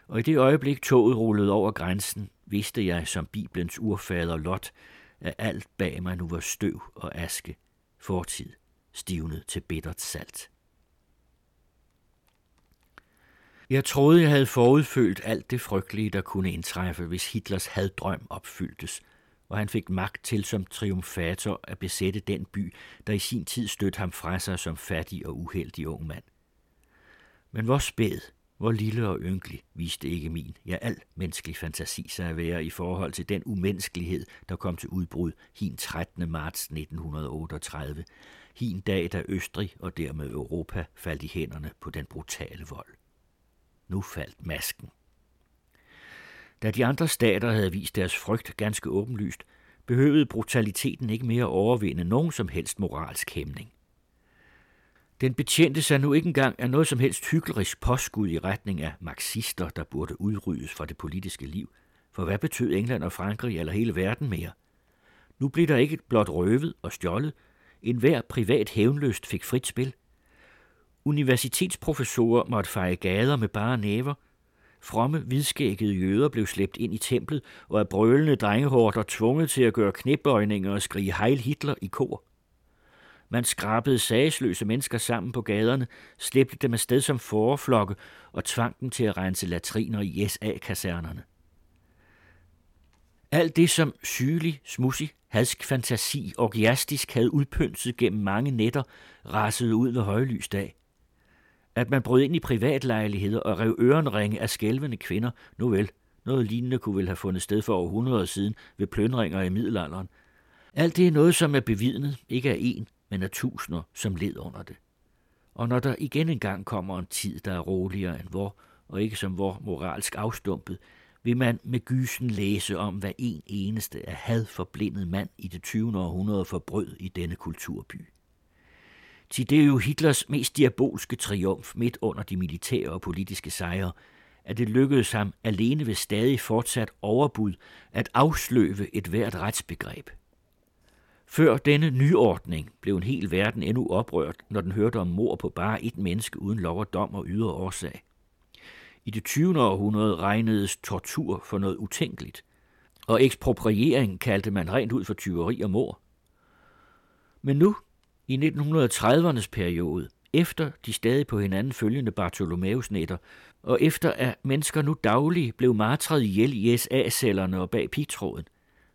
Og i det øjeblik toget rullede over grænsen, vidste jeg som Bibelens urfader Lot, at alt bag mig nu var støv og aske, fortid, stivnet til bittert salt. Jeg troede, jeg havde forudfølt alt det frygtelige, der kunne indtræffe, hvis Hitlers haddrøm opfyldtes, og han fik magt til som triumfator at besætte den by, der i sin tid stødte ham fra sig som fattig og uheldig ung mand. Men hvor spæd, hvor lille og ynkelig viste ikke min, ja al menneskelig fantasi sig at være i forhold til den umenneskelighed, der kom til udbrud hin 13. marts 1938, hin dag, da Østrig og dermed Europa faldt i hænderne på den brutale vold. Nu faldt masken. Da de andre stater havde vist deres frygt ganske åbenlyst, behøvede brutaliteten ikke mere overvinde nogen som helst moralsk hæmning. Den betjente sig nu ikke engang af noget som helst hyggelig påskud i retning af marxister, der burde udryddes fra det politiske liv. For hvad betød England og Frankrig eller hele verden mere? Nu blev der ikke blot røvet og stjålet. En hver privat hævnløst fik frit spil. Universitetsprofessorer måtte feje gader med bare næver. Fromme, hvidskækkede jøder blev slæbt ind i templet, og af brølende drengehårder tvunget til at gøre knæbøjninger og skrige Heil Hitler i kor. Man skrabede sagsløse mennesker sammen på gaderne, slæbte dem afsted som forflokke og tvang dem til at rense latriner i SA-kasernerne. Alt det, som sygelig, smussig, hadsk fantasi orgiastisk havde udpynset gennem mange nætter, rasede ud ved højlys dag. At man brød ind i privatlejligheder og rev ørenringe af skælvende kvinder, nu vel, noget lignende kunne vel have fundet sted for århundreder siden ved pløndringer i middelalderen. Alt det er noget, som er bevidnet, ikke af en, men af tusinder, som led under det. Og når der igen engang kommer en tid, der er roligere end vor, og ikke som vor moralsk afstumpet, vil man med gysen læse om, hvad en eneste af had forblindet mand i det 20. århundrede forbrød i denne kulturby. Til det er jo Hitlers mest diabolske triumf midt under de militære og politiske sejre, at det lykkedes ham alene ved stadig fortsat overbud at afsløve et hvert retsbegreb – før denne nyordning blev en hel verden endnu oprørt, når den hørte om mor på bare et menneske uden lov og dom og ydre årsag. I det 20. århundrede regnedes tortur for noget utænkeligt, og ekspropriering kaldte man rent ud for tyveri og mor. Men nu, i 1930'ernes periode, efter de stadig på hinanden følgende Bartholomeus-nætter, og efter at mennesker nu dagligt blev martret ihjel i SA-cellerne og bag pigtråden,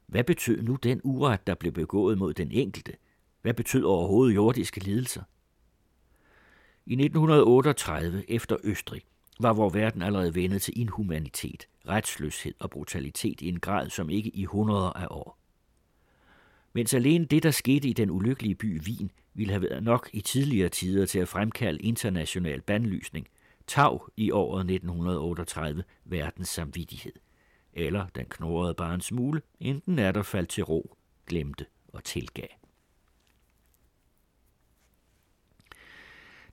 hvad betød nu den uret, der blev begået mod den enkelte? Hvad betød overhovedet jordiske lidelser? I 1938, efter Østrig, var vor verden allerede vendet til inhumanitet, retsløshed og brutalitet i en grad, som ikke i hundreder af år. Mens alene det, der skete i den ulykkelige by Wien, ville have været nok i tidligere tider til at fremkalde international bandlysning, tav i året 1938 verdens samvittighed. Eller den knurrede bare en smule, enten er der faldt til ro, glemte og tilgav.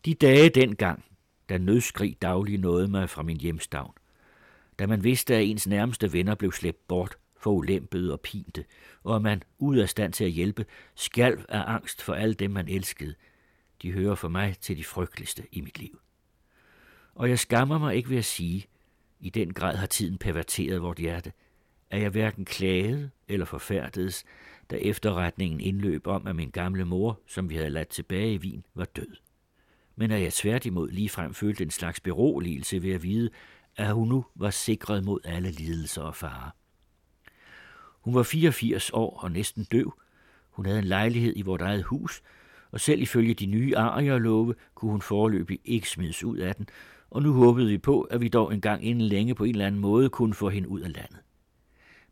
De dage dengang, da nødskrig daglig nåede mig fra min hjemstavn, da man vidste, at ens nærmeste venner blev slæbt bort, for ulempede og pinte, og at man, ud af stand til at hjælpe, skalv af angst for alle dem, man elskede, de hører for mig til de frygteligste i mit liv. Og jeg skammer mig ikke ved at sige, i den grad har tiden perverteret vort hjerte, at jeg hverken klagede eller forfærdedes, da efterretningen indløb om, at min gamle mor, som vi havde ladt tilbage i Wien, var død. Men at jeg tværtimod ligefrem følte en slags beroligelse ved at vide, at hun nu var sikret mod alle lidelser og farer. Hun var 84 år og næsten døv. Hun havde en lejlighed i vort eget hus, og selv ifølge de nye arierlove kunne hun foreløbig ikke smides ud af den, og nu håbede vi på, at vi dog engang inden længe på en eller anden måde kunne få hende ud af landet.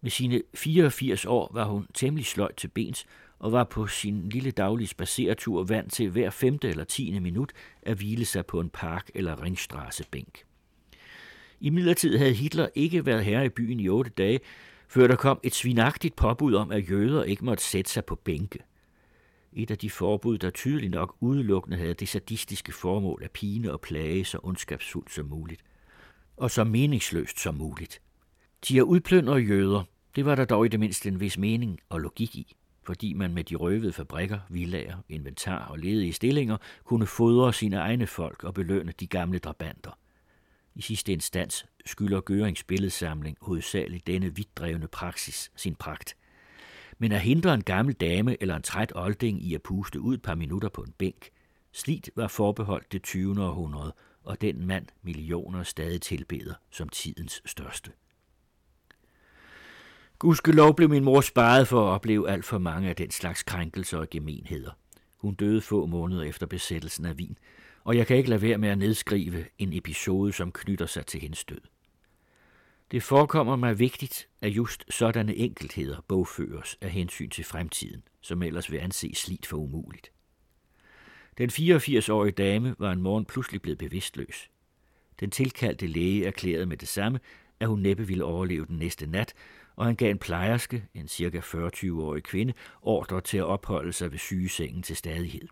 Med sine 84 år var hun temmelig sløjt til bens, og var på sin lille daglige spaceretur vant til hver femte eller tiende minut at hvile sig på en park- eller ringstrassebænk. I midlertid havde Hitler ikke været herre i byen i otte dage, før der kom et svinagtigt påbud om, at jøder ikke måtte sætte sig på bænke. Et af de forbud, der tydeligt nok udelukkende havde det sadistiske formål at pine og plage så ondskabsfuldt som muligt, og så meningsløst som muligt. De er udplyndre jøder, det var der dog i det mindste en vis mening og logik i, fordi man med de røvede fabrikker, villager, inventar og ledige stillinger kunne fodre sine egne folk og belønne de gamle drabanter – i sidste instans skylder Gørings billedsamling hovedsageligt denne vidtdrevne praksis sin pragt. Men at hindre en gammel dame eller en træt olding i at puste ud et par minutter på en bænk, slidt var forbeholdt det 20. århundrede, og den mand millioner stadig tilbeder som tidens største. Gudskelov blev min mor sparet for at opleve alt for mange af den slags krænkelser og gemenheder. Hun døde få måneder efter besættelsen af Wien, og jeg kan ikke lade være med at nedskrive en episode, som knytter sig til hendes død. Det forekommer mig vigtigt, at just sådanne enkeltheder bogføres af hensyn til fremtiden, som ellers vil anse slit for umuligt. Den 84-årige dame var en morgen pludselig blevet bevidstløs. Den tilkaldte læge erklærede med det samme, at hun næppe ville overleve den næste nat, og han gav en plejerske, en cirka 40-20-årig kvinde, ordre til at opholde sig ved sygesengen til stadighed.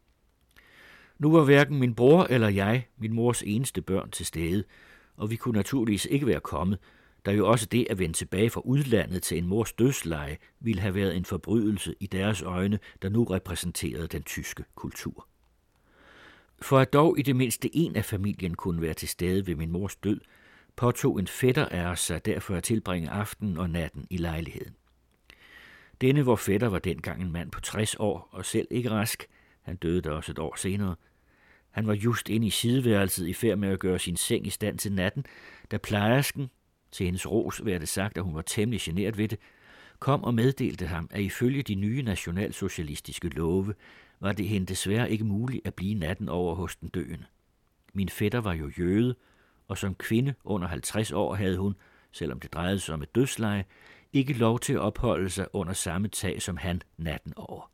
Nu var hverken min bror eller jeg min mors eneste børn til stede, og vi kunne naturligvis ikke være kommet, da jo også det at vende tilbage fra udlandet til en mors dødsleje ville have været en forbrydelse i deres øjne, der nu repræsenterede den tyske kultur. For at dog i det mindste en af familien kunne være til stede ved min mors død, påtog en fætter af os sig derfor at tilbringe aftenen og natten i lejligheden. Denne hvor fætter var dengang en mand på 60 år og selv ikke rask, han døde da også et år senere. Han var just inde i sideværelset i færd med at gøre sin seng i stand til natten, da plejersken, til hendes ros var det sagt, at hun var temmelig generet ved det, kom og meddelte ham, at ifølge de nye nationalsocialistiske love var det hende desværre ikke muligt at blive natten over hos den døende. Min fætter var jo jøde, og som kvinde under 50 år havde hun, selvom det drejede sig om et dødsleje, ikke lov til at opholde sig under samme tag som han natten over.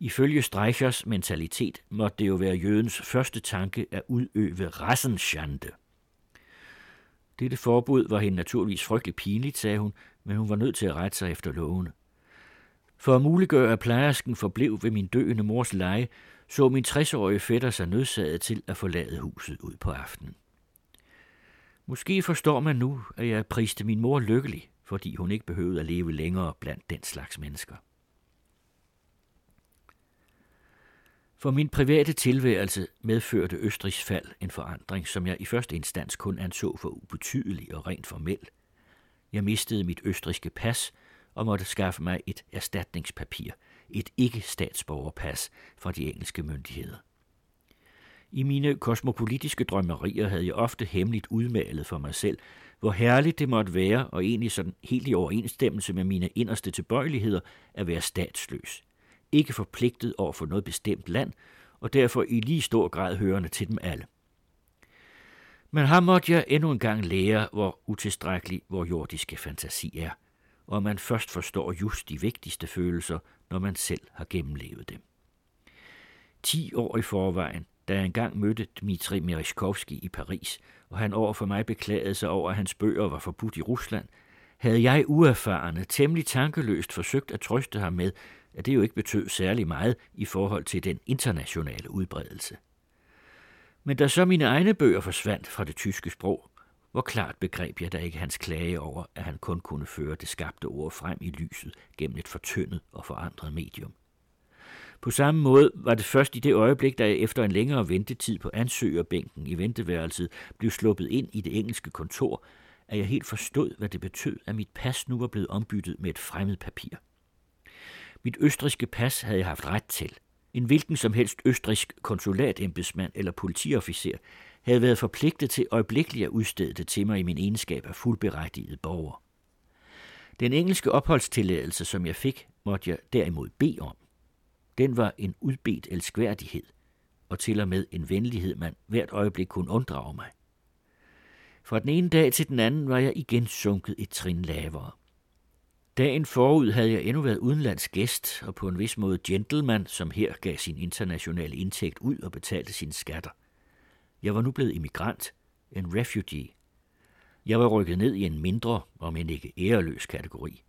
Ifølge Streichers mentalitet måtte det jo være jødens første tanke at udøve rassenschande. Dette forbud var hende naturligvis frygtelig pinligt, sagde hun, men hun var nødt til at rette sig efter lovene. For at muliggøre, at plejersken forblev ved min døende mors leje, så min 60-årige fætter sig nødsaget til at forlade huset ud på aftenen. Måske forstår man nu, at jeg priste min mor lykkelig, fordi hun ikke behøvede at leve længere blandt den slags mennesker. For min private tilværelse medførte Østrigs fald en forandring, som jeg i første instans kun anså for ubetydelig og rent formel. Jeg mistede mit østriske pas og måtte skaffe mig et erstatningspapir, et ikke-statsborgerpas fra de engelske myndigheder. I mine kosmopolitiske drømmerier havde jeg ofte hemmeligt udmalet for mig selv, hvor herligt det måtte være, og egentlig sådan helt i overensstemmelse med mine inderste tilbøjeligheder, at være statsløs – ikke forpligtet over for noget bestemt land, og derfor i lige stor grad hørende til dem alle. Men her måtte jeg endnu en gang lære, hvor utilstrækkelig vor jordiske fantasi er, og man først forstår just de vigtigste følelser, når man selv har gennemlevet dem. Ti år i forvejen, da jeg engang mødte Dmitri Merishkovski i Paris, og han over for mig beklagede sig over, at hans bøger var forbudt i Rusland, havde jeg uerfarne, temmelig tankeløst forsøgt at trøste ham med, at det jo ikke betød særlig meget i forhold til den internationale udbredelse. Men da så mine egne bøger forsvandt fra det tyske sprog, hvor klart begreb jeg da ikke hans klage over, at han kun kunne føre det skabte ord frem i lyset gennem et fortyndet og forandret medium. På samme måde var det først i det øjeblik, da jeg efter en længere ventetid på ansøgerbænken i venteværelset blev sluppet ind i det engelske kontor, at jeg helt forstod, hvad det betød, at mit pas nu var blevet ombyttet med et fremmed papir. Mit østriske pas havde jeg haft ret til. En hvilken som helst østrisk konsulatembedsmand eller politiofficer havde været forpligtet til øjeblikkeligt at udstede det til mig i min egenskab af fuldberettiget borger. Den engelske opholdstilladelse, som jeg fik, måtte jeg derimod bede om. Den var en udbedt elskværdighed, og til og med en venlighed, man hvert øjeblik kunne unddrage mig. Fra den ene dag til den anden var jeg igen sunket et trin lavere. Dagen forud havde jeg endnu været udenlands gæst og på en vis måde gentleman, som her gav sin internationale indtægt ud og betalte sine skatter. Jeg var nu blevet immigrant, en refugee. Jeg var rykket ned i en mindre, om end ikke æreløs kategori.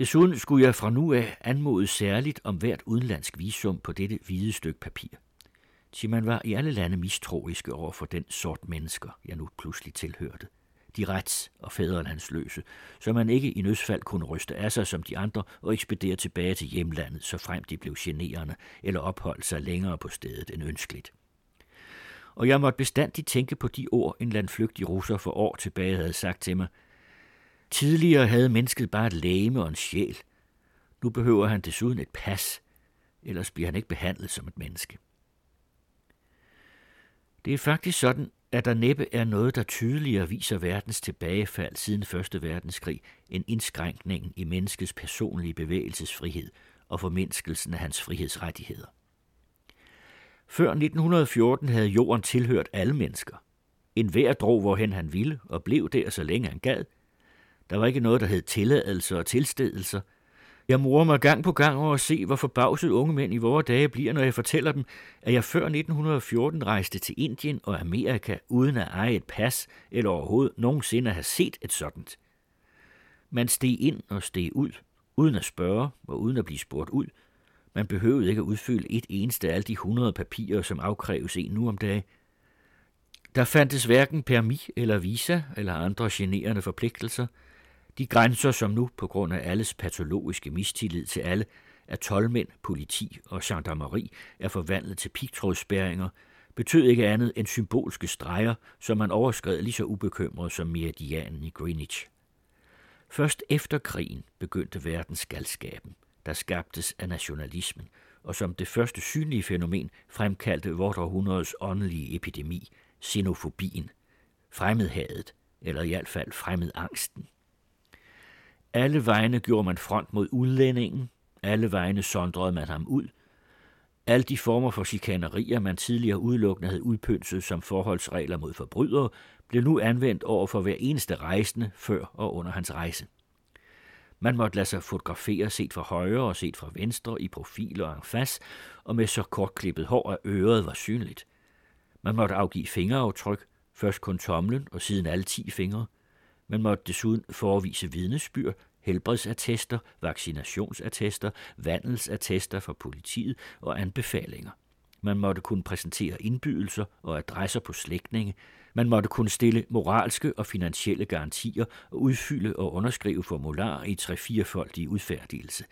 Desuden skulle jeg fra nu af anmode særligt om hvert udenlandsk visum på dette hvide stykke papir. Timan var i alle lande mistroiske over for den sort mennesker, jeg nu pludselig tilhørte. De rets- og fædrelandsløse, så man ikke i nødsfald kunne ryste af sig som de andre og ekspedere tilbage til hjemlandet, så frem de blev generende eller opholdt sig længere på stedet end ønskeligt. Og jeg måtte bestandigt tænke på de ord, en landflygtig russer for år tilbage havde sagt til mig – Tidligere havde mennesket bare et læme og en sjæl. Nu behøver han desuden et pas, ellers bliver han ikke behandlet som et menneske. Det er faktisk sådan, at der næppe er noget, der tydeligere viser verdens tilbagefald siden Første Verdenskrig end indskrænkningen i menneskets personlige bevægelsesfrihed og formindskelsen af hans frihedsrettigheder. Før 1914 havde jorden tilhørt alle mennesker. En hver drog, hvorhen han ville, og blev der, så længe han gad – der var ikke noget, der hed tilladelse og tilstedelser. Jeg morer mig gang på gang over at se, hvor forbavset unge mænd i vore dage bliver, når jeg fortæller dem, at jeg før 1914 rejste til Indien og Amerika uden at eje et pas eller overhovedet nogensinde at have set et sådant. Man steg ind og steg ud, uden at spørge og uden at blive spurgt ud. Man behøvede ikke at udfylde et eneste af alle de hundrede papirer, som afkræves en nu om dagen. Der fandtes hverken permi eller visa eller andre generende forpligtelser – de grænser, som nu på grund af alles patologiske mistillid til alle, af tolvmænd, politi og gendarmeri er forvandlet til pigtrådsspærringer, betød ikke andet end symbolske streger, som man overskred lige så ubekymret som meridianen i Greenwich. Først efter krigen begyndte verdens galskaben, der skabtes af nationalismen, og som det første synlige fænomen fremkaldte vort århundredes åndelige epidemi, xenofobien, fremmedhadet, eller i hvert fald fremmedangsten. Alle vegne gjorde man front mod udlændingen, alle vegne sondrede man ham ud. Alle de former for chikanerier, man tidligere udelukkende havde udpynset som forholdsregler mod forbrydere, blev nu anvendt over for hver eneste rejsende før og under hans rejse. Man måtte lade sig fotografere set fra højre og set fra venstre i profil og en og med så kortklippet hår, at øret var synligt. Man måtte afgive fingeraftryk, først kun tomlen og siden alle ti fingre – man måtte desuden forevise vidnesbyr, helbredsattester, vaccinationsattester, vandelsattester fra politiet og anbefalinger. Man måtte kunne præsentere indbydelser og adresser på slægtninge. Man måtte kunne stille moralske og finansielle garantier og udfylde og underskrive formularer i tre-firefoldige udfærdigelse.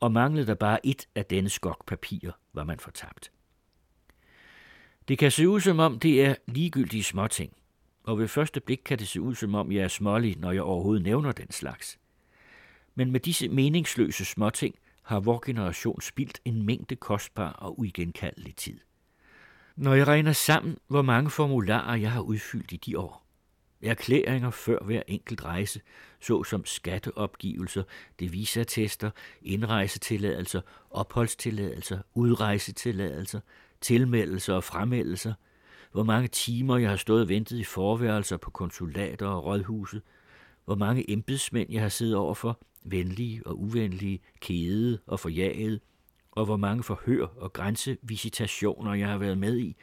Og manglede der bare et af denne skok papirer, var man fortabt. Det kan se ud som om, det er ligegyldige småting, og ved første blik kan det se ud som om, jeg er smålig, når jeg overhovedet nævner den slags. Men med disse meningsløse småting har vor generation spildt en mængde kostbar og uigenkaldelig tid. Når jeg regner sammen, hvor mange formularer jeg har udfyldt i de år, Erklæringer før hver enkelt rejse, såsom skatteopgivelser, devisatester, indrejsetilladelser, opholdstilladelser, udrejsetilladelser, tilmeldelser og fremmeldelser, hvor mange timer jeg har stået og ventet i forværelser på konsulater og rådhuse, hvor mange embedsmænd jeg har siddet overfor, venlige og uvenlige, kede og forjaget, og hvor mange forhør og grænsevisitationer jeg har været med i,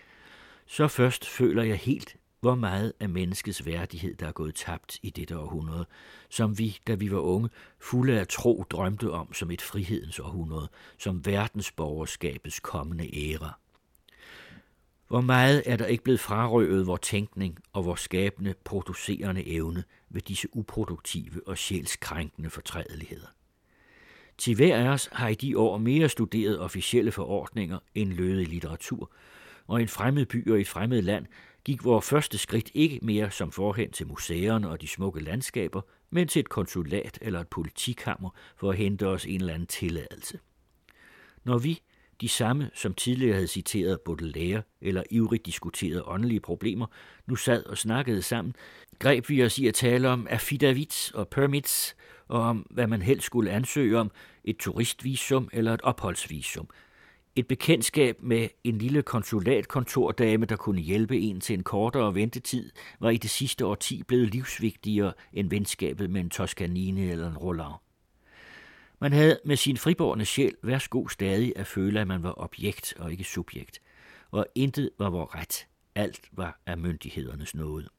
så først føler jeg helt, hvor meget af menneskets værdighed, der er gået tabt i dette århundrede, som vi, da vi var unge, fulde af tro drømte om som et frihedens århundrede, som verdensborgerskabets kommende æra. Hvor meget er der ikke blevet frarøvet vor tænkning og vores skabende producerende evne ved disse uproduktive og sjælskrænkende fortrædeligheder? Til hver af os har i de år mere studeret officielle forordninger end lødig litteratur, og i en fremmed by og i et fremmed land gik vores første skridt ikke mere som forhen til museerne og de smukke landskaber, men til et konsulat eller et politikammer for at hente os en eller anden tilladelse. Når vi, de samme, som tidligere havde citeret Baudelaire eller ivrigt diskuteret åndelige problemer, nu sad og snakkede sammen, greb vi os i at tale om affidavits og permits, og om, hvad man helst skulle ansøge om, et turistvisum eller et opholdsvisum. Et bekendtskab med en lille konsulatkontordame, der kunne hjælpe en til en kortere ventetid, var i det sidste årti blevet livsvigtigere end venskabet med en Toscanini eller en Roland. Man havde med sin friborgne sjæl værsgo stadig at føle, at man var objekt og ikke subjekt, og intet var vor ret. Alt var af myndighedernes nåde.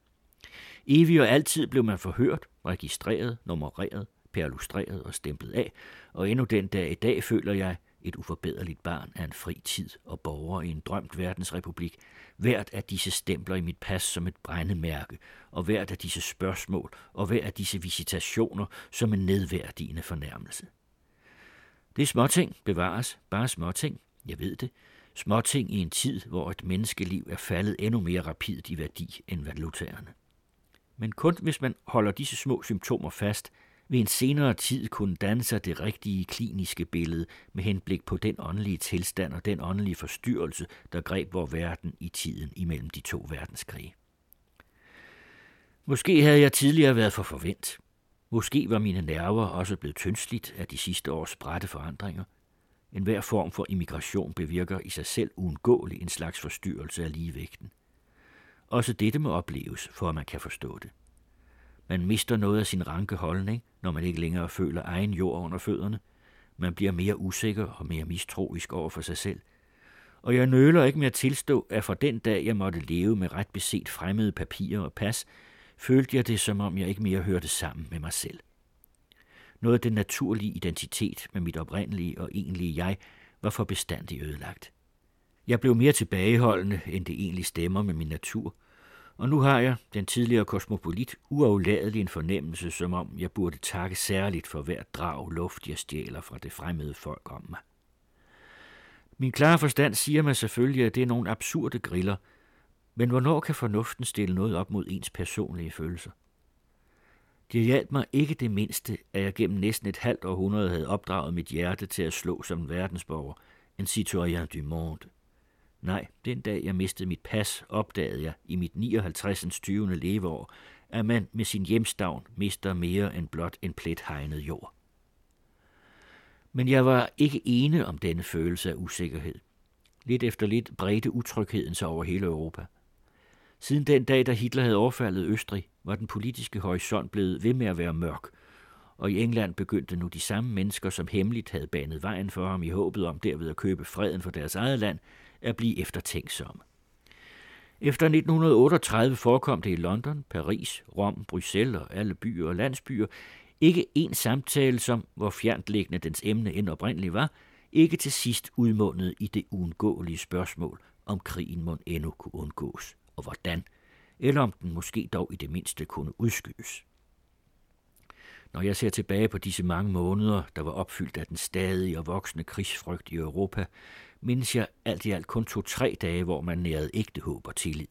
Evig og altid blev man forhørt, registreret, nummereret, perlustreret og stemplet af, og endnu den dag i dag føler jeg, et uforbederligt barn af en fri tid og borger i en drømt verdensrepublik, hvert af disse stempler i mit pas som et brændemærke, og hvert af disse spørgsmål og hver af disse visitationer som en nedværdigende fornærmelse. Det er småting, bevares, bare småting, jeg ved det, småting i en tid, hvor et menneskeliv er faldet endnu mere rapidt i værdi end valutaerne. Men kun hvis man holder disse små symptomer fast, vil en senere tid kunne danne sig det rigtige kliniske billede med henblik på den åndelige tilstand og den åndelige forstyrrelse, der greb vor verden i tiden imellem de to verdenskrige. Måske havde jeg tidligere været for forvent. Måske var mine nerver også blevet tyndsligt af de sidste års brætte forandringer. En hver form for immigration bevirker i sig selv uundgåeligt en slags forstyrrelse af ligevægten. Også dette må opleves, for at man kan forstå det. Man mister noget af sin ranke holdning, når man ikke længere føler egen jord under fødderne. Man bliver mere usikker og mere mistroisk over for sig selv. Og jeg nøler ikke med at tilstå, at fra den dag, jeg måtte leve med ret beset fremmede papirer og pas, følte jeg det, som om jeg ikke mere hørte sammen med mig selv. Noget af den naturlige identitet med mit oprindelige og egentlige jeg var for bestandig ødelagt. Jeg blev mere tilbageholdende, end det egentlig stemmer med min natur – og nu har jeg, den tidligere kosmopolit, uafladelig en fornemmelse, som om jeg burde takke særligt for hver drag luft, jeg stjæler fra det fremmede folk om mig. Min klare forstand siger mig selvfølgelig, at det er nogle absurde griller, men hvornår kan fornuften stille noget op mod ens personlige følelser? Det hjalp mig ikke det mindste, at jeg gennem næsten et halvt århundrede havde opdraget mit hjerte til at slå som en verdensborger, en citoyen du monde. Nej, den dag jeg mistede mit pas, opdagede jeg i mit 59. 20. leveår, at man med sin hjemstavn mister mere end blot en plet hegnet jord. Men jeg var ikke ene om denne følelse af usikkerhed. Lidt efter lidt bredte utrygheden sig over hele Europa. Siden den dag, da Hitler havde overfaldet Østrig, var den politiske horisont blevet ved med at være mørk, og i England begyndte nu de samme mennesker, som hemmeligt havde banet vejen for ham i håbet om derved at købe freden for deres eget land, at blive eftertænksomme. Efter 1938 forekom det i London, Paris, Rom, Bruxelles og alle byer og landsbyer ikke en samtale, som, hvor fjerntliggende dens emne end oprindeligt var, ikke til sidst udmundet i det uundgåelige spørgsmål, om krigen må endnu kunne undgås, og hvordan, eller om den måske dog i det mindste kunne udskydes. Når jeg ser tilbage på disse mange måneder, der var opfyldt af den stadige og voksende krigsfrygt i Europa, mindes jeg alt i alt kun to-tre dage, hvor man nærede ægte håb og tillid.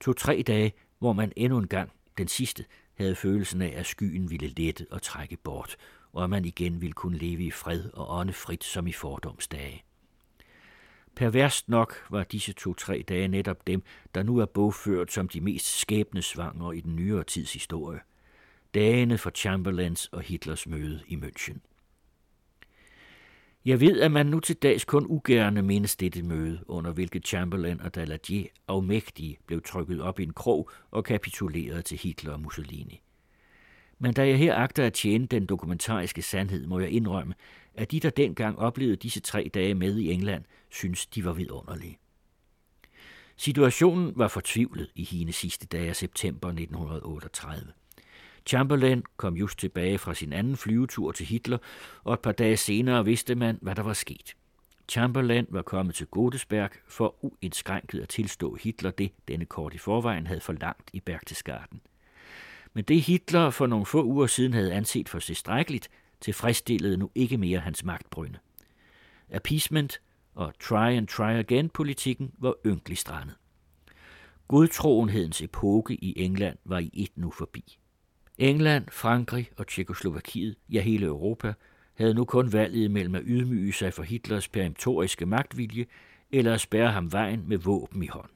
To-tre dage, hvor man endnu en gang, den sidste, havde følelsen af, at skyen ville lette og trække bort, og at man igen ville kunne leve i fred og åndefrit som i fordomsdage. Perverst nok var disse to-tre dage netop dem, der nu er bogført som de mest skæbnesvangre i den nyere tids historie. Dagene for Chamberlains og Hitlers møde i München. Jeg ved, at man nu til dags kun ugerne mindes dette møde, under hvilket Chamberlain og Daladier afmægtige blev trykket op i en krog og kapituleret til Hitler og Mussolini. Men da jeg her agter at tjene den dokumentariske sandhed, må jeg indrømme, at de, der dengang oplevede disse tre dage med i England, synes, de var vidunderlige. Situationen var fortvivlet i hine sidste dage af september 1938. Chamberlain kom just tilbage fra sin anden flyvetur til Hitler, og et par dage senere vidste man, hvad der var sket. Chamberlain var kommet til Godesberg for uindskrænket at tilstå Hitler det, denne kort i forvejen havde forlangt i Berchtesgaden. Men det Hitler for nogle få uger siden havde anset for tilstrækkeligt, tilfredsstillede nu ikke mere hans magtbrynde. Appeasement og try and try again politikken var ynkelig strandet. Godtroenhedens epoke i England var i et nu forbi. England, Frankrig og Tjekoslovakiet, ja hele Europa, havde nu kun valget mellem at ydmyge sig for Hitlers peremptoriske magtvilje eller at spærre ham vejen med våben i hånd.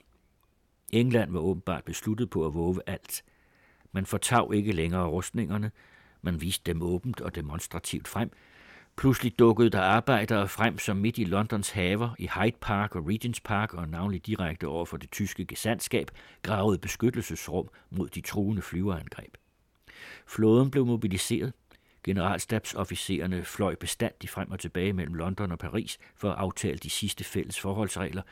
England var åbenbart besluttet på at våge alt. Man fortav ikke længere rustningerne, man viste dem åbent og demonstrativt frem. Pludselig dukkede der arbejdere frem som midt i Londons haver, i Hyde Park og Regents Park og navnlig direkte over for det tyske gesandskab, gravede beskyttelsesrum mod de truende flyverangreb. Flåden blev mobiliseret. Generalstabsofficererne fløj bestandigt frem og tilbage mellem London og Paris for at aftale de sidste fælles forholdsregler,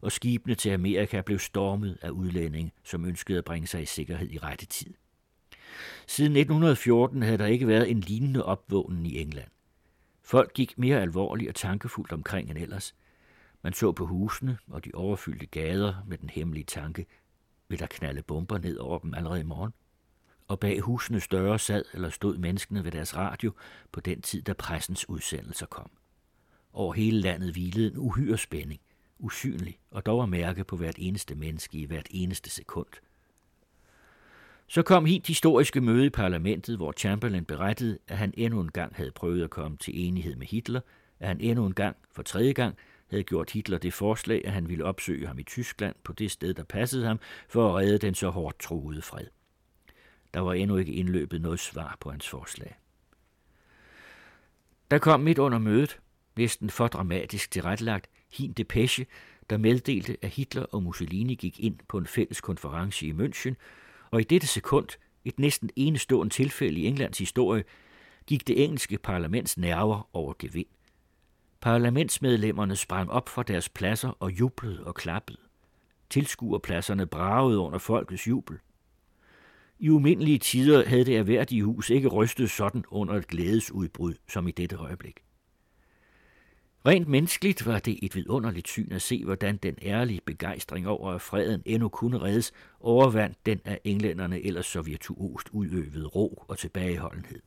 og skibene til Amerika blev stormet af udlændinge, som ønskede at bringe sig i sikkerhed i rette tid. Siden 1914 havde der ikke været en lignende opvågning i England. Folk gik mere alvorligt og tankefuldt omkring end ellers. Man så på husene og de overfyldte gader med den hemmelige tanke, vil der knalde bomber ned over dem allerede i morgen? Og bag husene større sad eller stod menneskene ved deres radio på den tid, da pressens udsendelser kom. Over hele landet hvilede en uhyre spænding, usynlig og dog at mærke på hvert eneste menneske i hvert eneste sekund – så kom helt historiske møde i parlamentet, hvor Chamberlain berettede, at han endnu en gang havde prøvet at komme til enighed med Hitler, at han endnu en gang, for tredje gang, havde gjort Hitler det forslag, at han ville opsøge ham i Tyskland på det sted, der passede ham, for at redde den så hårdt troede fred. Der var endnu ikke indløbet noget svar på hans forslag. Der kom midt under mødet, næsten for dramatisk tilrettelagt, hin depeche, der meddelte, at Hitler og Mussolini gik ind på en fælles konference i München, og i dette sekund, et næsten enestående tilfælde i Englands historie, gik det engelske parlaments nerver over gevind. Parlamentsmedlemmerne sprang op fra deres pladser og jublede og klappede. Tilskuerpladserne bragede under folkets jubel. I umindelige tider havde det erhverdige hus ikke rystet sådan under et glædesudbrud som i dette øjeblik. Rent menneskeligt var det et vidunderligt syn at se, hvordan den ærlige begejstring over, at freden endnu kunne reddes, overvandt den af englænderne ellers så virtuost udøvede ro og tilbageholdenhed.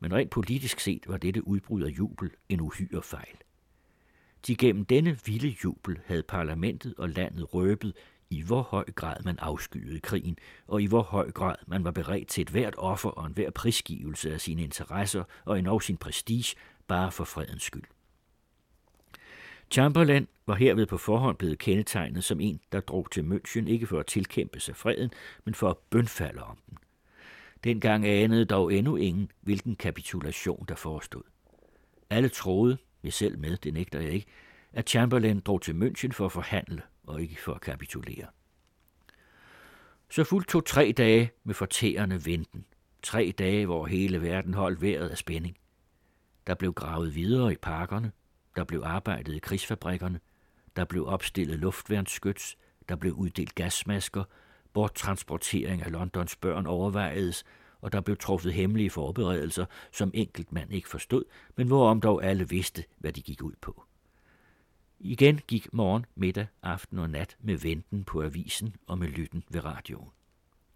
Men rent politisk set var dette udbrud af jubel en uhyre fejl. De gennem denne vilde jubel havde parlamentet og landet røbet, i hvor høj grad man afskyede krigen, og i hvor høj grad man var beredt til et hvert offer og enhver prisgivelse af sine interesser og endnu sin prestige, bare for fredens skyld. Chamberlain var herved på forhånd blevet kendetegnet som en, der drog til München ikke for at tilkæmpe sig freden, men for at bønfalde om den. Dengang anede dog endnu ingen, hvilken kapitulation der forestod. Alle troede, jeg selv med, det nægter jeg ikke, at Chamberlain drog til München for at forhandle og ikke for at kapitulere. Så fuldt tog tre dage med fortærende venten. Tre dage, hvor hele verden holdt vejret af spænding. Der blev gravet videre i parkerne, der blev arbejdet i krigsfabrikkerne, der blev opstillet luftværnsskyts, der blev uddelt gasmasker, borttransportering af Londons børn overvejedes, og der blev truffet hemmelige forberedelser, som enkelt mand ikke forstod, men hvorom dog alle vidste, hvad de gik ud på. Igen gik morgen, middag, aften og nat med venten på avisen og med lytten ved radioen.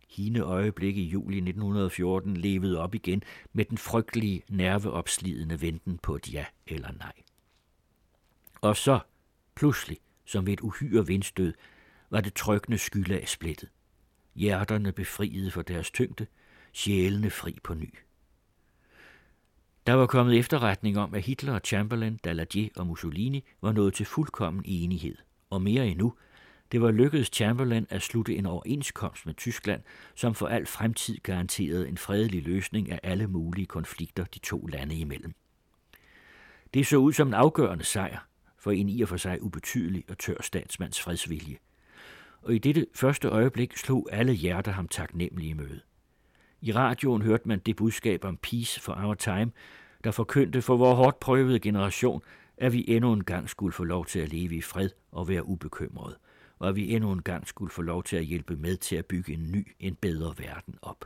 Hine øjeblikke i juli 1914 levede op igen med den frygtelige, nerveopslidende venten på et ja eller nej. Og så, pludselig, som ved et uhyre vindstød, var det trykkende skyldag splittet. Hjerterne befriede for deres tyngde, sjælene fri på ny. Der var kommet efterretning om, at Hitler, Chamberlain, Daladier og Mussolini var nået til fuldkommen enighed. Og mere endnu, det var lykkedes Chamberlain at slutte en overenskomst med Tyskland, som for al fremtid garanterede en fredelig løsning af alle mulige konflikter de to lande imellem. Det så ud som en afgørende sejr for en i og for sig ubetydelig og tør statsmands fredsvilje. Og i dette første øjeblik slog alle hjerter ham taknemmelige møde. I radioen hørte man det budskab om peace for our time, der forkyndte for vores hårdt prøvede generation, at vi endnu en gang skulle få lov til at leve i fred og være ubekymrede, og at vi endnu en gang skulle få lov til at hjælpe med til at bygge en ny, en bedre verden op.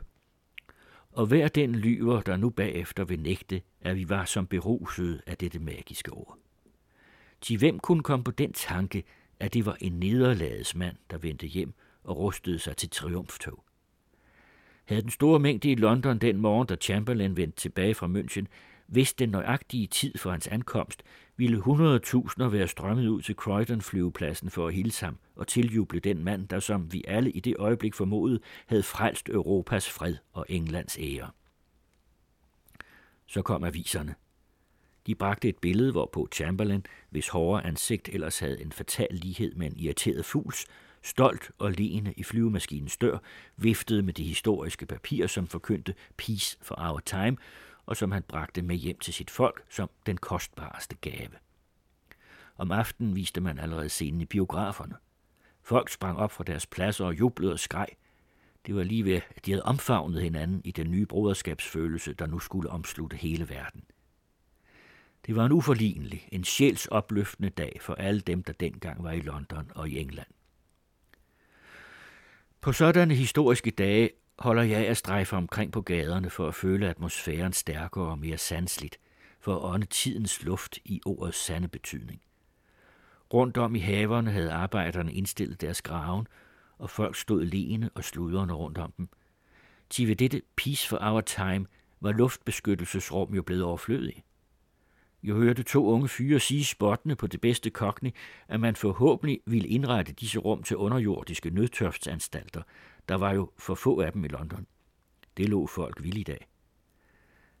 Og hver den lyver, der nu bagefter vil nægte, at vi var som berusede af dette magiske ord. Til hvem kunne komme på den tanke, at det var en nederlagets mand, der vendte hjem og rustede sig til triumftog? Havde den store mængde i London den morgen, da Chamberlain vendte tilbage fra München, vidste den nøjagtige tid for hans ankomst, ville 100.000 være strømmet ud til Croydon flyvepladsen for at hilse ham og tiljuble den mand, der som vi alle i det øjeblik formodede, havde frelst Europas fred og Englands ære. Så kom aviserne. De bragte et billede, hvorpå Chamberlain, hvis hårde ansigt ellers havde en fatal lighed med en irriteret fuls, stolt og leende i flyvemaskinens dør, viftede med de historiske papirer, som forkyndte Peace for our time, og som han bragte med hjem til sit folk som den kostbareste gave. Om aftenen viste man allerede scenen i biograferne. Folk sprang op fra deres pladser og jublede og skreg. Det var lige ved, at de havde omfavnet hinanden i den nye broderskabsfølelse, der nu skulle omslutte hele verden. Det var en uforlignelig, en sjælsopløftende dag for alle dem, der dengang var i London og i England. På sådanne historiske dage holder jeg at strejfe omkring på gaderne for at føle atmosfæren stærkere og mere sansligt, for at ånde tidens luft i ordets sande betydning. Rundt om i haverne havde arbejderne indstillet deres graven, og folk stod lene og sludrende rundt om dem. Til ved dette Peace for Our Time var luftbeskyttelsesrum jo blevet overflødig. Jeg hørte to unge fyre sige spottende på det bedste kokne, at man forhåbentlig ville indrette disse rum til underjordiske nødtørftsanstalter. Der var jo for få af dem i London. Det lå folk vildt dag.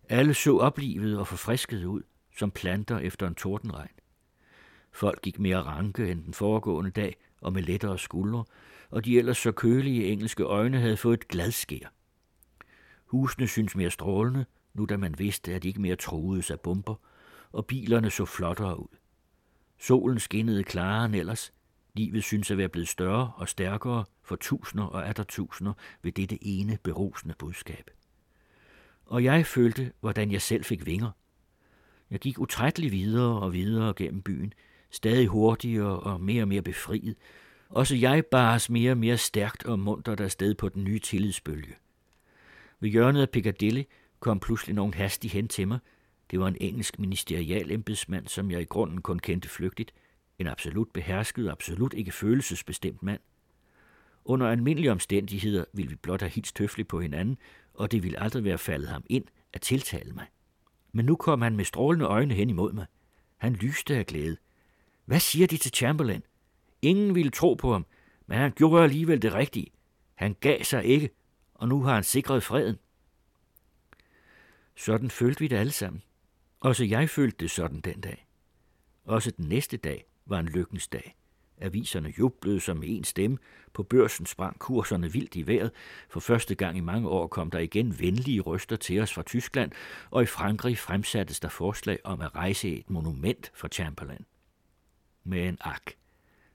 Alle så oplivet og forfriskede ud, som planter efter en tordenregn. Folk gik mere ranke end den foregående dag og med lettere skuldre, og de ellers så kølige engelske øjne havde fået et gladskær. Husene synes mere strålende, nu da man vidste, at de ikke mere troede af bomber – og bilerne så flottere ud. Solen skinnede klarere end ellers. Livet synes at være blevet større og stærkere for tusinder og atter tusinder ved dette ene berusende budskab. Og jeg følte, hvordan jeg selv fik vinger. Jeg gik utrætteligt videre og videre gennem byen, stadig hurtigere og mere og mere befriet. Også jeg bares mere og mere stærkt og muntert afsted på den nye tillidsbølge. Ved hjørnet af Piccadilly kom pludselig nogen hastig hen til mig – det var en engelsk ministerial embedsmand, som jeg i grunden kun kendte flygtigt. En absolut behersket, absolut ikke følelsesbestemt mand. Under almindelige omstændigheder ville vi blot have hilst høfligt på hinanden, og det ville aldrig være faldet ham ind at tiltale mig. Men nu kom han med strålende øjne hen imod mig. Han lyste af glæde. Hvad siger de til Chamberlain? Ingen ville tro på ham, men han gjorde alligevel det rigtige. Han gav sig ikke, og nu har han sikret freden. Sådan følte vi det alle sammen. Også jeg følte det sådan den dag. Også den næste dag var en lykkens dag. Aviserne jublede som en stemme. På børsen sprang kurserne vildt i vejret. For første gang i mange år kom der igen venlige røster til os fra Tyskland, og i Frankrig fremsattes der forslag om at rejse et monument for Chamberlain. Men ak,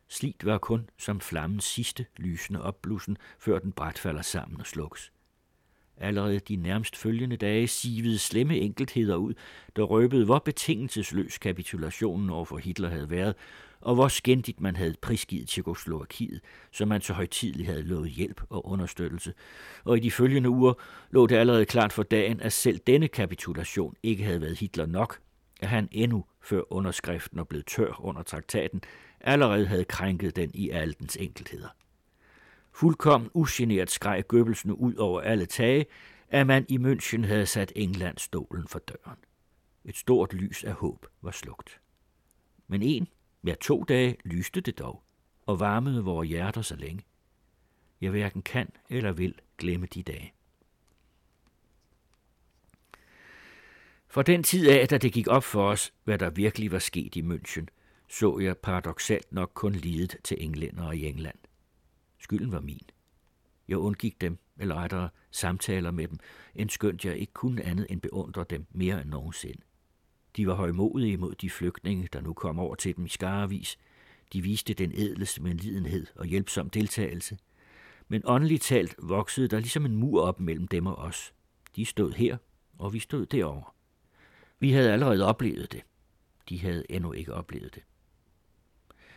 slidt var kun som flammens sidste lysende opblussen, før den bræt falder sammen og slukkes. Allerede de nærmest følgende dage sivede slemme enkeltheder ud, der røbede, hvor betingelsesløs kapitulationen over for Hitler havde været, og hvor skændigt man havde prisgivet Tjekoslovakiet, som man så højtidligt havde lovet hjælp og understøttelse. Og i de følgende uger lå det allerede klart for dagen, at selv denne kapitulation ikke havde været Hitler nok, at han endnu, før underskriften og blev tør under traktaten, allerede havde krænket den i alle dens enkeltheder. Fuldkommen ugeneret skreg Goebbelsen ud over alle tage, at man i München havde sat England stolen for døren. Et stort lys af håb var slugt. Men en, ja to dage lyste det dog, og varmede vores hjerter så længe. Jeg hverken kan eller vil glemme de dage. For den tid af, da det gik op for os, hvad der virkelig var sket i München, så jeg paradoxalt nok kun lidet til englænder i England. Skylden var min. Jeg undgik dem, eller rettere samtaler med dem, end skønt jeg ikke kunne andet end beundre dem mere end nogensinde. De var højmodige mod de flygtninge, der nu kom over til dem i skarevis. De viste den edleste medlidenhed og hjælpsom deltagelse. Men åndeligt talt voksede der ligesom en mur op mellem dem og os. De stod her, og vi stod derovre. Vi havde allerede oplevet det. De havde endnu ikke oplevet det.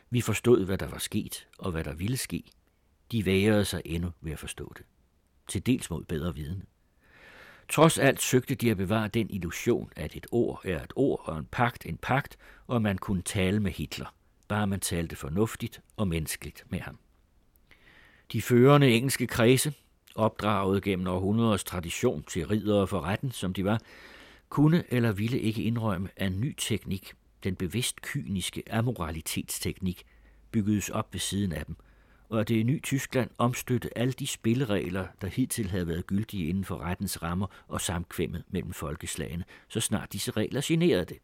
Vi forstod, hvad der var sket, og hvad der ville ske. De vægrede sig endnu ved at forstå det. Til dels mod bedre viden. Trods alt søgte de at bevare den illusion, at et ord er et ord og en pagt en pagt, og man kunne tale med Hitler, bare man talte fornuftigt og menneskeligt med ham. De førende engelske kredse, opdraget gennem århundreders tradition til ridere for retten, som de var, kunne eller ville ikke indrømme, at en ny teknik, den bevidst kyniske amoralitetsteknik, byggedes op ved siden af dem, og at det i Ny Tyskland omstøtte alle de spilleregler, der hidtil havde været gyldige inden for rettens rammer og samkvemmet mellem folkeslagene, så snart disse regler generede det.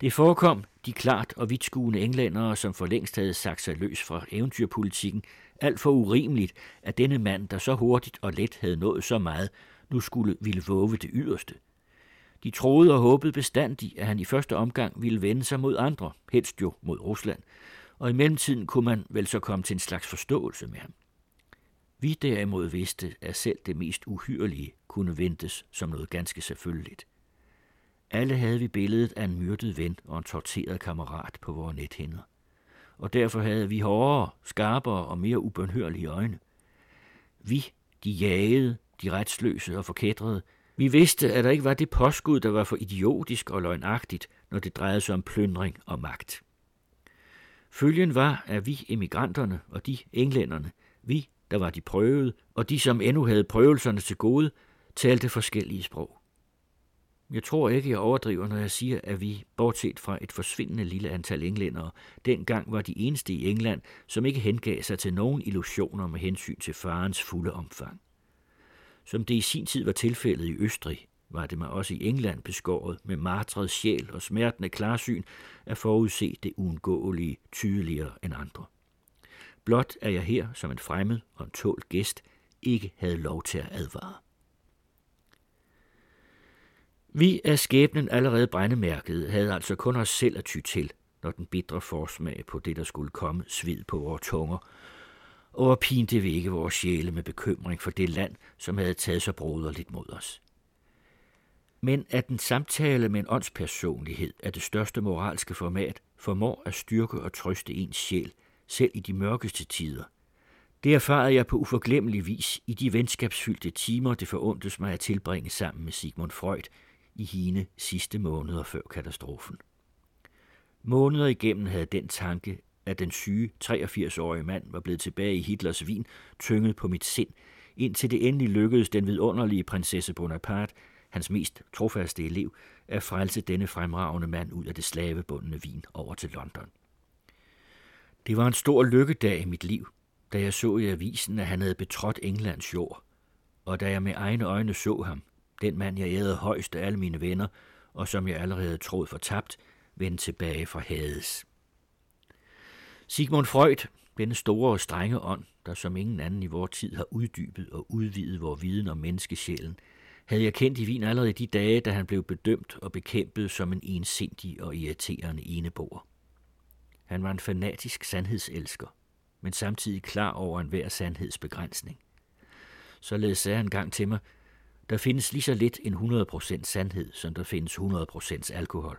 Det forekom de klart og vidtskuende englændere, som for længst havde sagt sig løs fra eventyrpolitikken, alt for urimeligt, at denne mand, der så hurtigt og let havde nået så meget, nu skulle ville våge det yderste – de troede og håbede bestandigt, at han i første omgang ville vende sig mod andre, helst jo mod Rusland, og i mellemtiden kunne man vel så komme til en slags forståelse med ham. Vi derimod vidste, at selv det mest uhyrelige kunne ventes som noget ganske selvfølgeligt. Alle havde vi billedet af en myrdet ven og en torteret kammerat på vores nethinder. Og derfor havde vi hårdere, skarpere og mere ubønhørlige øjne. Vi, de jagede, de retsløse og forkædrede, vi vidste, at der ikke var det påskud, der var for idiotisk og løgnagtigt, når det drejede sig om plyndring og magt. Følgen var, at vi emigranterne og de englænderne, vi, der var de prøvede, og de, som endnu havde prøvelserne til gode, talte forskellige sprog. Jeg tror ikke, jeg overdriver, når jeg siger, at vi, bortset fra et forsvindende lille antal englændere, dengang var de eneste i England, som ikke hengav sig til nogen illusioner med hensyn til farens fulde omfang. Som det i sin tid var tilfældet i Østrig, var det mig også i England beskåret med martret sjæl og smertende klarsyn at forudse det uundgåelige tydeligere end andre. Blot er jeg her som en fremmed og en tålt gæst ikke havde lov til at advare. Vi af skæbnen allerede brændemærket havde altså kun os selv at ty til, når den bitre forsmag på det, der skulle komme, svid på vores tunger, og pinte vi ikke vores sjæle med bekymring for det land, som havde taget så broderligt mod os. Men at en samtale med en åndspersonlighed af det største moralske format formår at styrke og trøste ens sjæl, selv i de mørkeste tider. Det erfarede jeg på uforglemmelig vis i de venskabsfyldte timer, det forundtes mig at tilbringe sammen med Sigmund Freud i hine sidste måneder før katastrofen. Måneder igennem havde den tanke at den syge 83-årige mand var blevet tilbage i Hitlers vin, tynget på mit sind, indtil det endelig lykkedes den vidunderlige prinsesse Bonaparte, hans mest trofaste elev, at frelse denne fremragende mand ud af det slavebundne vin over til London. Det var en stor lykkedag i mit liv, da jeg så i avisen, at han havde betrådt Englands jord, og da jeg med egne øjne så ham, den mand, jeg ærede højst af alle mine venner, og som jeg allerede troede fortabt, vende tilbage fra Hades. Sigmund Freud, denne store og strenge ånd, der som ingen anden i vor tid har uddybet og udvidet vores viden om menneskesjælen, havde jeg kendt i Wien allerede i de dage, da han blev bedømt og bekæmpet som en ensindig og irriterende eneboer. Han var en fanatisk sandhedselsker, men samtidig klar over enhver sandhedsbegrænsning. Således sagde han gang til mig, der findes lige så lidt en 100% sandhed, som der findes 100% alkohol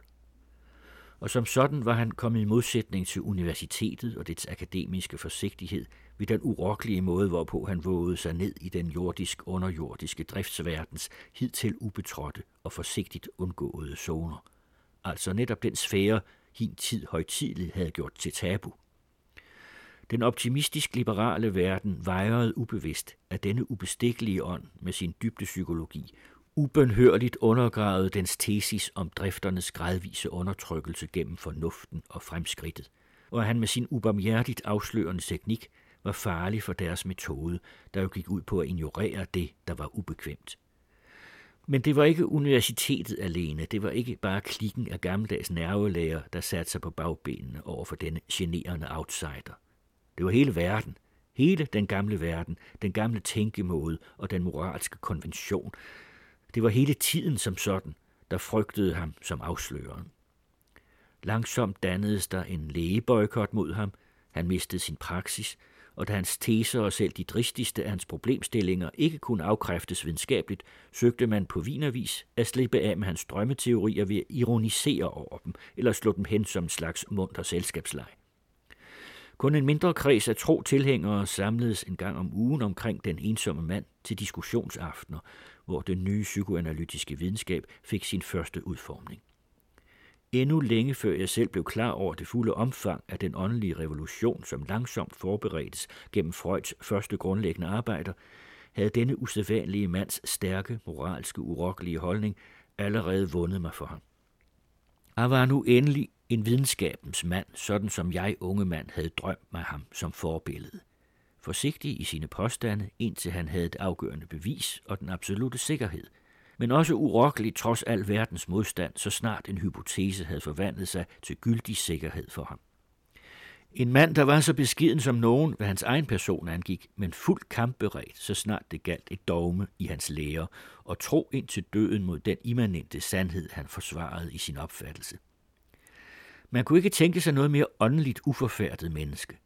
og som sådan var han kommet i modsætning til universitetet og dets akademiske forsigtighed ved den urokkelige måde, hvorpå han vågede sig ned i den jordisk-underjordiske driftsverdens hidtil ubetrådte og forsigtigt undgåede zoner. Altså netop den sfære, hin tid højtidligt havde gjort til tabu. Den optimistisk liberale verden vejrede ubevidst, at denne ubestikkelige ånd med sin dybde psykologi ubønhørligt undergravede dens tesis om drifternes gradvise undertrykkelse gennem fornuften og fremskridtet, og at han med sin ubarmhjertigt afslørende teknik var farlig for deres metode, der jo gik ud på at ignorere det, der var ubekvemt. Men det var ikke universitetet alene, det var ikke bare klikken af gammeldags nervelæger, der satte sig på bagbenene over for denne generende outsider. Det var hele verden, hele den gamle verden, den gamle tænkemåde og den moralske konvention. Det var hele tiden som sådan, der frygtede ham som afsløreren. Langsomt dannedes der en lægeboykot mod ham, han mistede sin praksis, og da hans teser og selv de dristigste af hans problemstillinger ikke kunne afkræftes videnskabeligt, søgte man på vinervis at slippe af med hans drømmeteorier ved at ironisere over dem, eller slå dem hen som en slags munter selskabsleg. Kun en mindre kreds af tro tilhængere samledes en gang om ugen omkring den ensomme mand til diskussionsaftener, hvor den nye psykoanalytiske videnskab fik sin første udformning. Endnu længe før jeg selv blev klar over det fulde omfang af den åndelige revolution, som langsomt forberedtes gennem Freuds første grundlæggende arbejder, havde denne usædvanlige mands stærke, moralske, urokkelige holdning allerede vundet mig for ham. Han var nu endelig en videnskabens mand, sådan som jeg, unge mand, havde drømt mig ham som forbillede. Forsigtig i sine påstande, indtil han havde et afgørende bevis og den absolute sikkerhed – men også urokkelig trods al verdens modstand, så snart en hypotese havde forvandlet sig til gyldig sikkerhed for ham. En mand, der var så beskiden som nogen, hvad hans egen person angik, men fuldt kampberedt, så snart det galt et dogme i hans lære, og tro ind til døden mod den immanente sandhed, han forsvarede i sin opfattelse. Man kunne ikke tænke sig noget mere åndeligt uforfærdet menneske.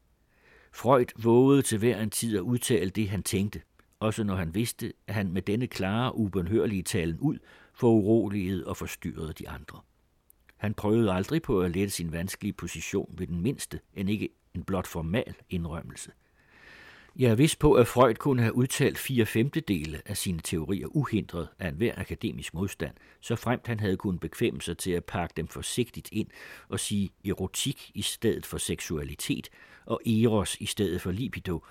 Freud vågede til hver en tid at udtale det, han tænkte – også når han vidste, at han med denne klare, ubønhørlige talen ud uroliget og forstyrrede de andre. Han prøvede aldrig på at lette sin vanskelige position ved den mindste, end ikke en blot formal indrømmelse. Jeg er vist på, at Freud kunne have udtalt fire femtedele af sine teorier uhindret af enhver akademisk modstand, så fremt han havde kunnet bekvemme sig til at pakke dem forsigtigt ind og sige erotik i stedet for seksualitet og eros i stedet for libido,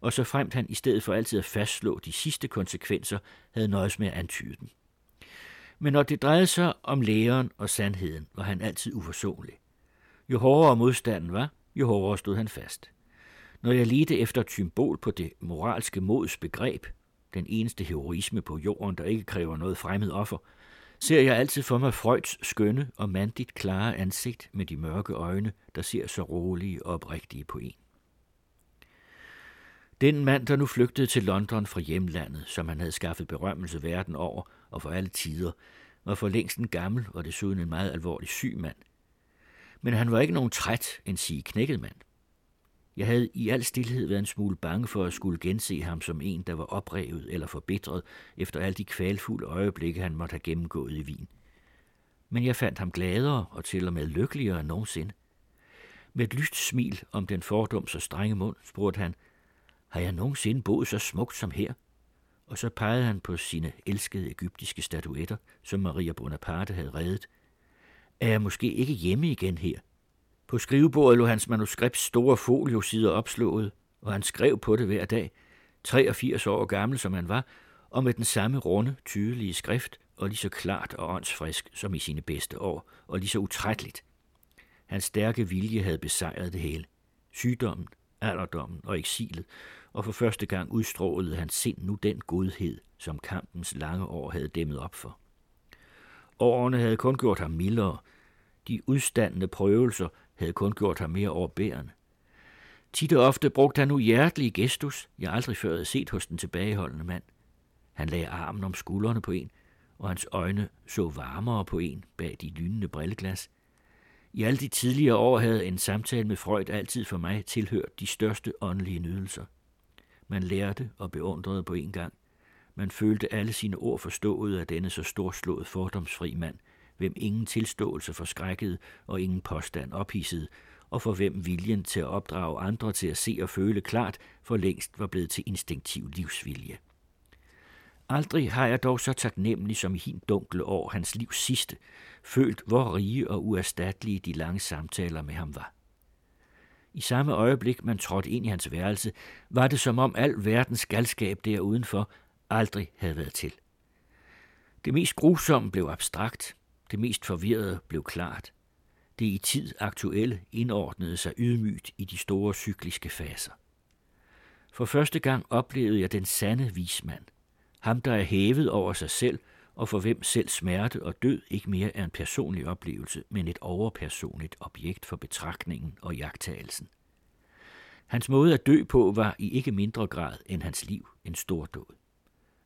og så fremt han i stedet for altid at fastslå de sidste konsekvenser, havde nøjes med at antyde dem. Men når det drejede sig om læren og sandheden, var han altid uforsonlig. Jo hårdere modstanden var, jo hårdere stod han fast. Når jeg ledte efter et symbol på det moralske mods begreb, den eneste heroisme på jorden, der ikke kræver noget fremmed offer, ser jeg altid for mig Freuds skønne og mandigt klare ansigt med de mørke øjne, der ser så rolige og oprigtige på en. Den mand, der nu flygtede til London fra hjemlandet, som han havde skaffet berømmelse verden over og for alle tider, var for længst en gammel og desuden en meget alvorlig syg mand. Men han var ikke nogen træt, en sige knækket mand. Jeg havde i al stillhed været en smule bange for at skulle gense ham som en, der var oprevet eller forbitret efter alle de kvalfulde øjeblikke, han måtte have gennemgået i Wien. Men jeg fandt ham gladere og til og med lykkeligere end nogensinde. Med et lyst smil om den fordom så strenge mund, spurgte han – har jeg nogensinde boet så smukt som her? Og så pegede han på sine elskede egyptiske statuetter, som Maria Bonaparte havde reddet. Er jeg måske ikke hjemme igen her? På skrivebordet lå hans manuskripts store foliosider opslået, og han skrev på det hver dag, 83 år gammel som han var, og med den samme runde, tydelige skrift, og lige så klart og åndsfrisk som i sine bedste år, og lige så utrætteligt. Hans stærke vilje havde besejret det hele. Sygdommen, alderdommen og eksilet, og for første gang udstrålede hans sind nu den godhed, som kampens lange år havde dæmmet op for. Årene havde kun gjort ham mildere. De udstandende prøvelser havde kun gjort ham mere overbærende. Tit og ofte brugte han nu gestus, jeg aldrig før havde set hos den tilbageholdende mand. Han lagde armen om skuldrene på en, og hans øjne så varmere på en bag de lynende brilleglas – i alle de tidligere år havde en samtale med Freud altid for mig tilhørt de største åndelige nydelser. Man lærte og beundrede på en gang. Man følte alle sine ord forstået af denne så storslået fordomsfri mand, hvem ingen tilståelse forskrækkede og ingen påstand ophidsede, og for hvem viljen til at opdrage andre til at se og føle klart for længst var blevet til instinktiv livsvilje. Aldrig har jeg dog så taknemmelig som i hin dunkle år hans livs sidste, følt hvor rige og uerstattelige de lange samtaler med ham var. I samme øjeblik, man trådte ind i hans værelse, var det som om al verdens galskab der udenfor aldrig havde været til. Det mest grusomme blev abstrakt, det mest forvirrede blev klart. Det i tid aktuelle indordnede sig ydmygt i de store cykliske faser. For første gang oplevede jeg den sande vismand – ham, der er hævet over sig selv og for hvem selv smerte og død ikke mere er en personlig oplevelse, men et overpersonligt objekt for betragtningen og jagttagelsen. Hans måde at dø på var i ikke mindre grad end hans liv en stor død.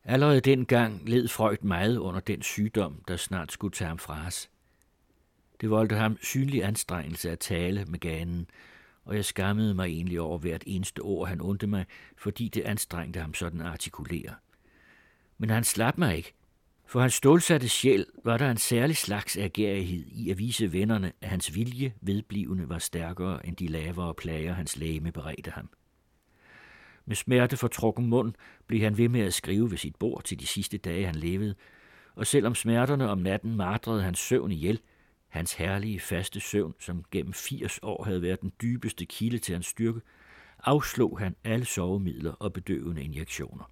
Allerede dengang led Freud meget under den sygdom, der snart skulle tage ham fra os. Det voldte ham synlig anstrengelse at tale med ganen, og jeg skammede mig egentlig over hvert eneste ord, han undte mig, fordi det anstrengte ham sådan at artikulere. Men han slap mig ikke, for hans stålsatte sjæl var der en særlig slags agerighed i at vise vennerne, at hans vilje vedblivende var stærkere end de lavere plager, hans læge beredte ham. Med smerte for trukken mund blev han ved med at skrive ved sit bord til de sidste dage, han levede, og selvom smerterne om natten martrede hans søvn ihjel, hans herlige faste søvn, som gennem 80 år havde været den dybeste kilde til hans styrke, afslog han alle sovemidler og bedøvende injektioner.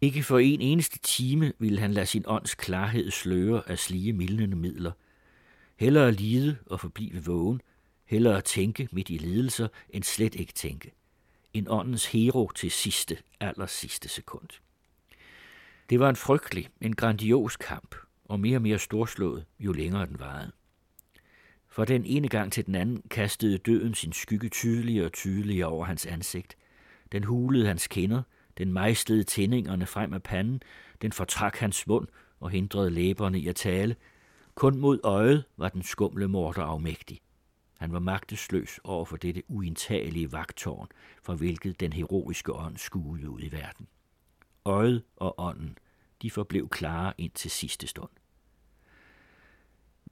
Ikke for en eneste time ville han lade sin ånds klarhed sløre af slige mildnende midler. Hellere lide og forblive vågen, hellere tænke midt i lidelser, end slet ikke tænke. En åndens hero til sidste, aller sidste sekund. Det var en frygtelig, en grandios kamp, og mere og mere storslået, jo længere den varede. For den ene gang til den anden kastede døden sin skygge tydeligere og tydeligere over hans ansigt. Den hulede hans kinder – den mejslede tændingerne frem af panden, den fortrak hans mund og hindrede læberne i at tale. Kun mod øjet var den skumle morter afmægtig. Han var magtesløs over for dette uindtagelige vagtårn, fra hvilket den heroiske ånd skuede ud i verden. Øjet og ånden, de forblev klare ind til sidste stund.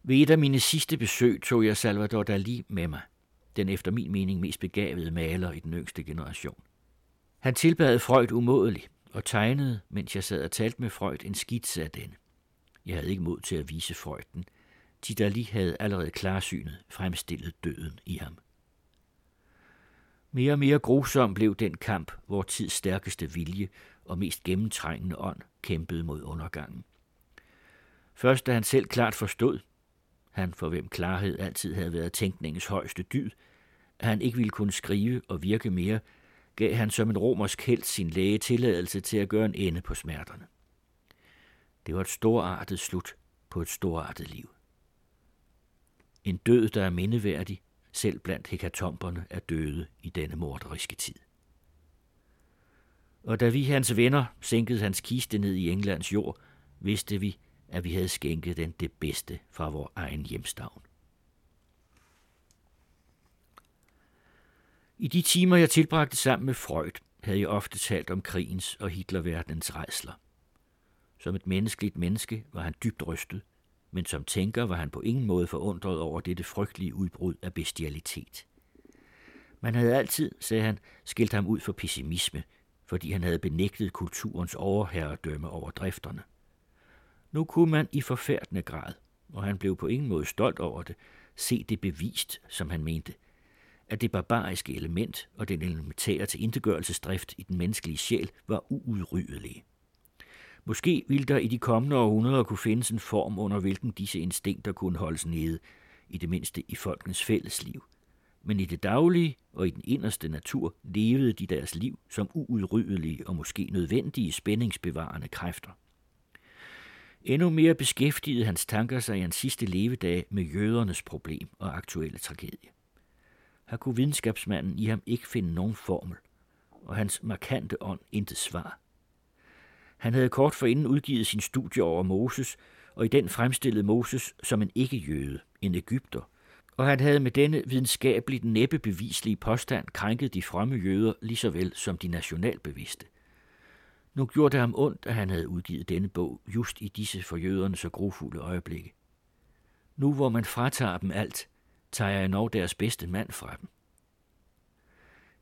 Ved et af mine sidste besøg tog jeg Salvador Dali med mig, den efter min mening mest begavede maler i den yngste generation. Han tilbad Freud umådeligt og tegnede, mens jeg sad og talte med Freud, en skitse af denne. Jeg havde ikke mod til at vise Freud den. Tidali havde allerede klarsynet fremstillet døden i ham. Mere og mere grusom blev den kamp, hvor tids stærkeste vilje og mest gennemtrængende ånd kæmpede mod undergangen. Først da han selv klart forstod, han for hvem klarhed altid havde været tænkningens højeste dyd, at han ikke ville kunne skrive og virke mere, gav han som en romersk held sin læge tilladelse til at gøre en ende på smerterne. Det var et storartet slut på et storartet liv. En død, der er mindeværdig, selv blandt hekatomberne er døde i denne morderiske tid. Og da vi, hans venner, sænkede hans kiste ned i Englands jord, vidste vi, at vi havde skænket den det bedste fra vores egen hjemstavn. I de timer, jeg tilbragte sammen med Freud, havde jeg ofte talt om krigens og Hitlerverdenens rejsler. Som et menneskeligt menneske var han dybt rystet, men som tænker var han på ingen måde forundret over dette frygtelige udbrud af bestialitet. Man havde altid, sagde han, skilt ham ud for pessimisme, fordi han havde benægtet kulturens overherredømme over drifterne. Nu kunne man i forfærdende grad, og han blev på ingen måde stolt over det, se det bevist, som han mente – at det barbariske element og den elementære tilindegørelsesdrift i den menneskelige sjæl var uudryddelige. Måske ville der i de kommende århundreder kunne findes en form, under hvilken disse instinkter kunne holdes nede, i det mindste i folkens fællesliv. Men i det daglige og i den inderste natur levede de deres liv som uudryddelige og måske nødvendige spændingsbevarende kræfter. Endnu mere beskæftigede hans tanker sig i hans sidste levedag med jødernes problem og aktuelle tragedie. Her kunne videnskabsmanden i ham ikke finde nogen formel, og hans markante ånd intet svar. Han havde kort forinden udgivet sin studie over Moses, og i den fremstillede Moses som en ikke-jøde, en Ægypter, og han havde med denne videnskabeligt næppe bevislige påstand krænket de fremme jøder lige så vel som de nationalbevidste. Nu gjorde det ham ondt, at han havde udgivet denne bog just i disse for jøderne så grofulde øjeblikke. Nu hvor man fratager dem alt, tager jeg nok deres bedste mand fra dem.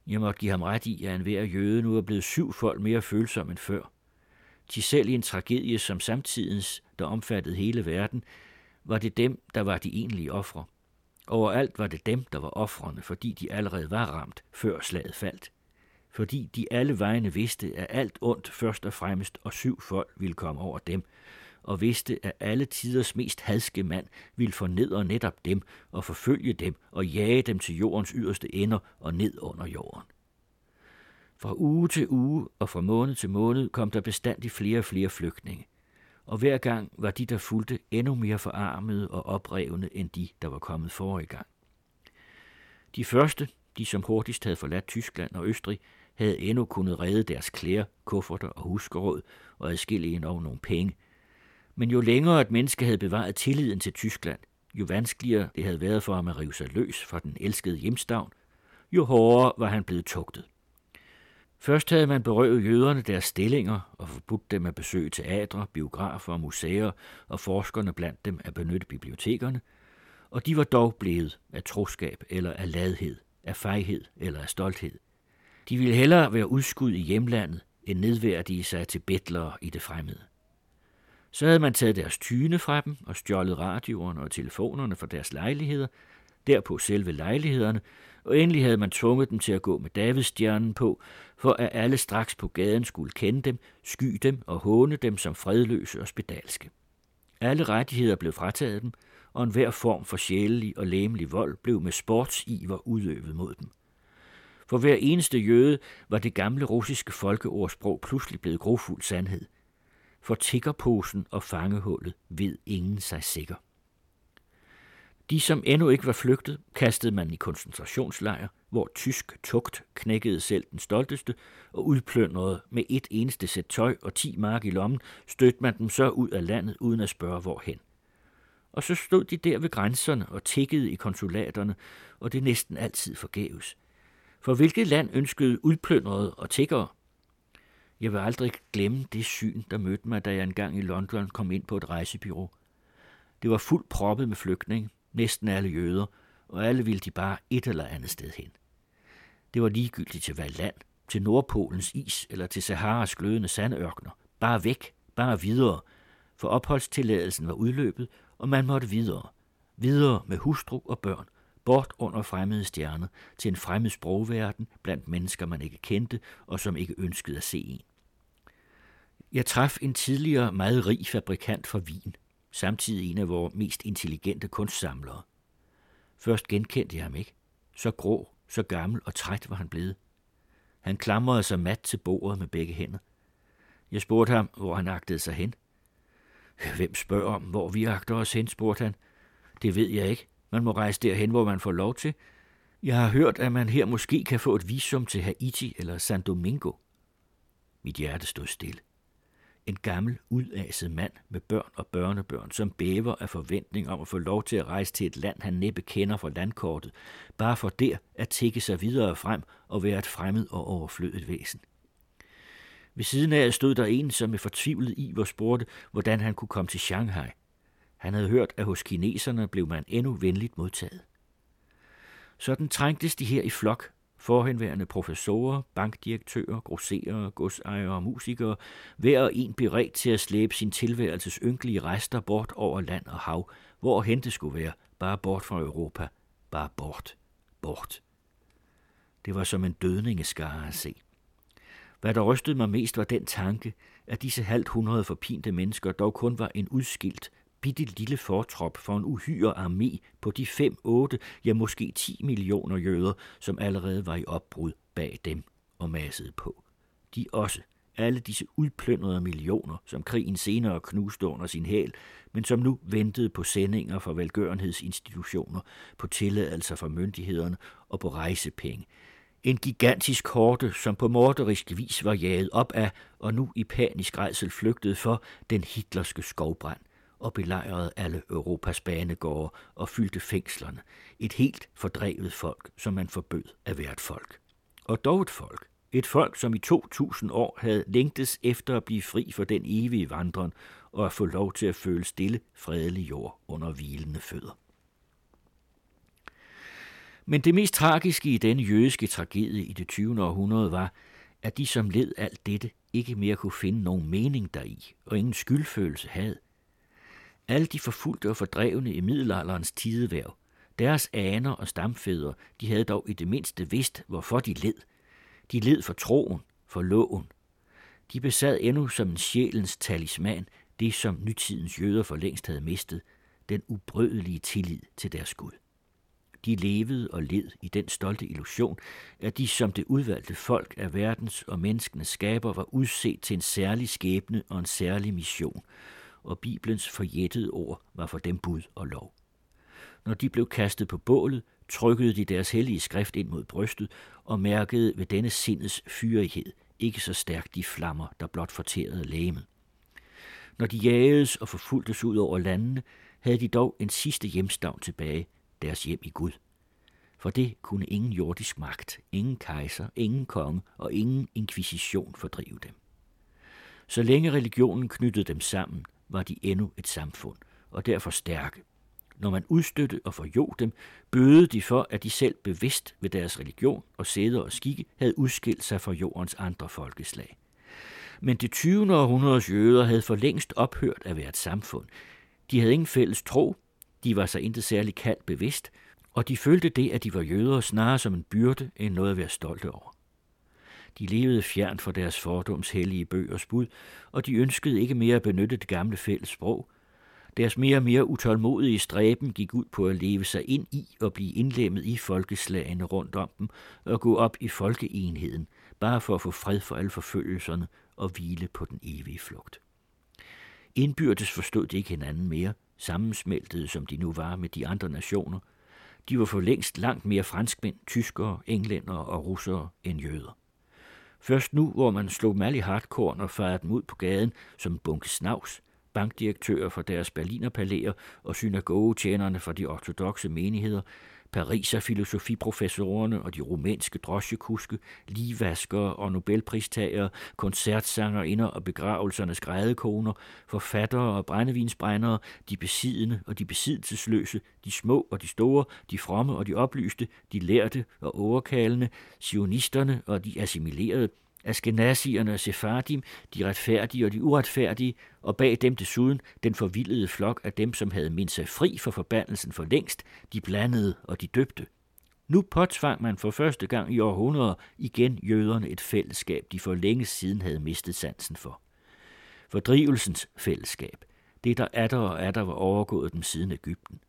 Jeg måtte give ham ret i, at enhver jøde nu er blevet syvfold mere følsom end før. De selv i en tragedie som samtidens, der omfattede hele verden, var det dem, der var de egentlige ofre. Overalt var det dem, der var ofrene, fordi de allerede var ramt, før slaget faldt. Fordi de alle vegne vidste, at alt ondt først og fremmest og syv folk ville komme over dem, og vidste, at alle tiders mest hadske mand ville fornedre netop dem og forfølge dem og jage dem til jordens yderste ender og ned under jorden. Fra uge til uge og fra måned til måned kom der bestandig flere og flere flygtninge, og hver gang var de, der fulgte, endnu mere forarmede og oprevne end de, der var kommet forrige gang. De første, de som hurtigst havde forladt Tyskland og Østrig, havde endnu kunnet redde deres klæder, kufferter og huskeråd og adskillige endnu nogle penge. Men jo længere et menneske havde bevaret tilliden til Tyskland, jo vanskeligere det havde været for ham at rive sig løs fra den elskede hjemstavn, jo hårdere var han blevet tugtet. Først havde man berøvet jøderne deres stillinger og forbudt dem at besøge teatre, biografer og museer og forskerne blandt dem at benytte bibliotekerne, og de var dog blevet af troskab eller af ladhed, af fejhed eller af stolthed. De ville hellere være udskud i hjemlandet, end nedværdige sig til bettlere i det fremmede. Så havde man taget deres tyne fra dem og stjålet radioerne og telefonerne fra deres lejligheder, derpå selve lejlighederne, og endelig havde man tvunget dem til at gå med Davidstjernen på, for at alle straks på gaden skulle kende dem, sky dem og håne dem som fredløse og spedalske. Alle rettigheder blev frataget dem, og enhver form for sjælelig og læmelig vold blev med sportsiver udøvet mod dem. For hver eneste jøde var det gamle russiske folkeordsprog pludselig blevet grofuld sandhed. For tiggerposen og fangehullet ved ingen sig sikker. De, som endnu ikke var flygtet, kastede man i koncentrationslejre, hvor tysk tugt knækkede selv den stolteste og udplyndrede med et eneste sæt tøj og ti mark i lommen, stødte man dem så ud af landet uden at spørge hvorhen. Og så stod de der ved grænserne og tikkede i konsulaterne, og det næsten altid forgæves. For hvilket land ønskede udplyndrede og tiggere? Jeg vil aldrig glemme det syn, der mødte mig, da jeg engang i London kom ind på et rejsebyrå. Det var fuldt proppet med flygtninge, næsten alle jøder, og alle ville de bare et eller andet sted hen. Det var ligegyldigt til hvad land, til Nordpolens is eller til Saharas glødende sandørkner. Bare væk, bare videre, for opholdstilladelsen var udløbet, og man måtte videre. Videre med hustru og børn, bort under fremmede stjerner, til en fremmed sprogverden blandt mennesker, man ikke kendte og som ikke ønskede at se en. Jeg traf en tidligere meget rig fabrikant fra Wien, samtidig en af vores mest intelligente kunstsamlere. Først genkendte jeg ham ikke. Så grå, så gammel og træt var han blevet. Han klamrede sig mat til bordet med begge hænder. Jeg spurgte ham, hvor han agtede sig hen. Hvem spørger om, hvor vi agter os hen, spurgte han. Det ved jeg ikke. Man må rejse derhen, hvor man får lov til. Jeg har hørt, at man her måske kan få et visum til Haiti eller San Domingo. Mit hjerte stod stille. En gammel, udaset mand med børn og børnebørn, som bæver af forventning om at få lov til at rejse til et land, han næppe kender fra landkortet, bare for der at tække sig videre frem og være et fremmed og overflødet væsen. Ved siden af stod der en, som med fortvivlet iver spurgte, hvordan han kunne komme til Shanghai. Han havde hørt, at hos kineserne blev man endnu venligt modtaget. Sådan trængtes de her i flok, forhenværende professorer, bankdirektører, grosserer, godsejere og musikere, hver og en beredt til at slæbe sin tilværelses ynkelige rester bort over land og hav, hvor hen det skulle være, bare bort fra Europa, bare bort, bort. Det var som en dødningeskare at se. Hvad der rystede mig mest var den tanke, at disse halvt hundrede forpinte mennesker dog kun var en udskilt, bitte lille fortrop for en uhyre armé på de 5, 8, ja måske 10 millioner jøder, som allerede var i opbrud bag dem og massede på. De også, alle disse udplyndrede millioner, som krigen senere knuste under sin hæl, men som nu ventede på sendinger fra velgørenhedsinstitutioner, på tilladelser fra myndighederne og på rejsepenge. En gigantisk korte, som på morderisk vis var jaget op af og nu i panisk rejsel flygtede for den hitlerske skovbrand – og belejrede alle Europas banegårde og fyldte fængslerne. Et helt fordrevet folk, som man forbød at være et folk. Og dog et folk. Et folk, som i 2000 år havde længtes efter at blive fri for den evige vandren og at få lov til at føle stille, fredelig jord under hvilende fødder. Men det mest tragiske i denne jødiske tragedie i det 20. århundrede var, at de, som led alt dette, ikke mere kunne finde nogen mening deri, og ingen skyldfølelse havde. Alle de forfulgte og fordrevne i middelalderens tideværv, deres aner og stamfædre, de havde dog i det mindste vidst, hvorfor de led. De led for troen, for loven. De besad endnu som en sjælens talisman det, som nytidens jøder for længst havde mistet, den ubrødelige tillid til deres Gud. De levede og led i den stolte illusion, at de som det udvalgte folk af verdens og menneskenes skaber var udset til en særlig skæbne og en særlig mission – og Bibelens forjættede ord var for dem bud og lov. Når de blev kastet på bålet, trykkede de deres hellige skrift ind mod brystet og mærkede ved denne sindets fyrighed ikke så stærkt de flammer, der blot forterede lægemet. Når de jagedes og forfulgtes ud over landene, havde de dog en sidste hjemstavn tilbage, deres hjem i Gud. For det kunne ingen jordisk magt, ingen kejser, ingen konge og ingen inkvisition fordrive dem. Så længe religionen knyttede dem sammen, var de endnu et samfund, og derfor stærke. Når man udstøtte og forjog dem, bøde de for, at de selv bevidst ved deres religion og sæder og skikke havde udskilt sig fra jordens andre folkeslag. Men det 20. århundredes jøder havde for længst ophørt at være et samfund. De havde ingen fælles tro, de var sig intet særligt kaldt bevidst, og de følte det, at de var jøder, snarere som en byrde end noget at være stolte over. De levede fjern for deres fordoms hellige bøgers bud, og de ønskede ikke mere at benytte det gamle fælles sprog. Deres mere og mere utålmodige stræben gik ud på at leve sig ind i og blive indlemmet i folkeslagene rundt om dem og gå op i folkeenheden, bare for at få fred for alle forfølgelserne og hvile på den evige flugt. Indbyrdes forstod de ikke hinanden mere, sammensmeltede som de nu var med de andre nationer. De var for længst langt mere franskmænd, tyskere, englænder og russere end jøder. Først nu, hvor man slog dem alle i hardcore og farede dem ud på gaden som bunke snavs, bankdirektører fra deres berlinerpalæer og synagogetjenerne fra de ortodoxe menigheder, Pariser filosofiprofessorerne og de rumænske drosjekuske, ligevaskere og Nobelpristagere, koncertsangerinder og begravelsernes grædekoner, forfattere og brændevinsbrændere, de besiddende og de besiddelsesløse, de små og de store, de fromme og de oplyste, de lærte og overkalende, sionisterne og de assimilerede, Askenazierne og Sephardim, de retfærdige og de uretfærdige, og bag dem desuden den forvildede flok af dem, som havde mindt sig fri for forbandelsen for længst, de blandede og de døbte. Nu påtvang man for første gang i århundreder igen jøderne et fællesskab, de for længe siden havde mistet sansen for. Fordrivelsens fællesskab, det der er der og er der var overgået dem siden Ægypten.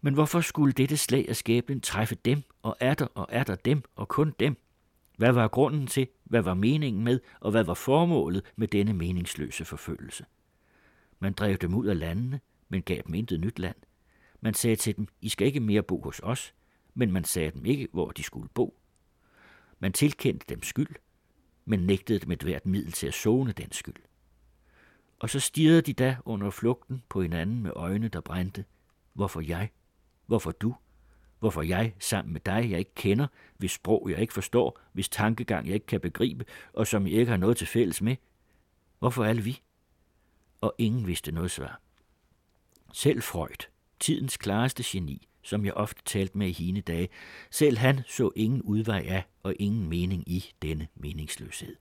Men hvorfor skulle dette slag af skæbnen træffe dem, og er der og er der dem, og kun dem? Hvad var grunden til, hvad var meningen med, og hvad var formålet med denne meningsløse forfølgelse? Man drev dem ud af landene, men gav dem intet nyt land. Man sagde til dem, I skal ikke mere bo hos os, men man sagde dem ikke, hvor de skulle bo. Man tilkendte dem skyld, men nægtede dem et hvert middel til at zone den skyld. Og så stirrede de da under flugten på hinanden med øjne, der brændte. Hvorfor jeg? Hvorfor du? Hvorfor jeg, sammen med dig, jeg ikke kender, hvis sprog jeg ikke forstår, hvis tankegang jeg ikke kan begribe, og som jeg ikke har noget til fælles med. Hvorfor alle vi? Og ingen vidste noget svar. Selv Freud, tidens klareste geni, som jeg ofte talte med i hine dage, selv han så ingen udvej af og ingen mening i denne meningsløshed.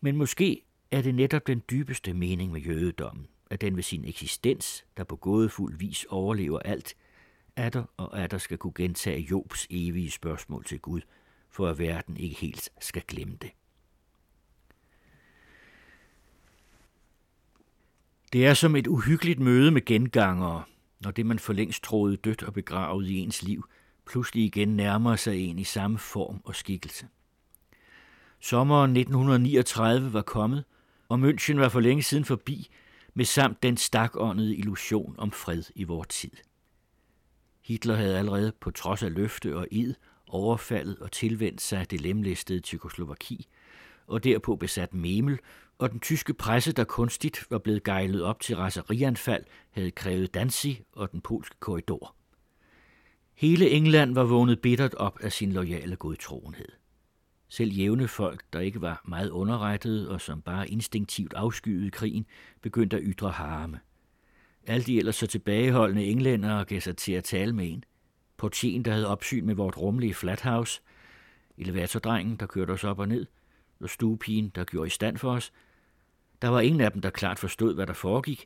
Men måske er det netop den dybeste mening med jødedommen, at den ved sin eksistens, der på gådefuld vis overlever alt, atter og atter skal kunne gentage Jobs evige spørgsmål til Gud, for at verden ikke helt skal glemme det. Det er som et uhyggeligt møde med gengangere, når det man for længst troede dødt og begravet i ens liv, pludselig igen nærmer sig en i samme form og skikkelse. Sommeren 1939 var kommet, og München var for længe siden forbi, med samt den stakåndede illusion om fred i vor tid. Hitler havde allerede på trods af løfte og id overfaldet og tilvendt sig det lemlæstede Tjekoslovaki, og derpå besat Memel, og den tyske presse, der kunstigt var blevet gejlet op til raserianfald, havde krævet Danzig og den polske korridor. Hele England var vågnet bittert op af sin loyale godtroenhed. Selv jævne folk, der ikke var meget underrettede og som bare instinktivt afskyede krigen, begyndte at ytre harme – alle de ellers så tilbageholdende englændere gav sig til at tale med en. Portien, der havde opsyn med vort rummelige flathouse, elevatordrengen, der kørte os op og ned, og stuepigen, der gjorde i stand for os. Der var ingen af dem, der klart forstod, hvad der foregik,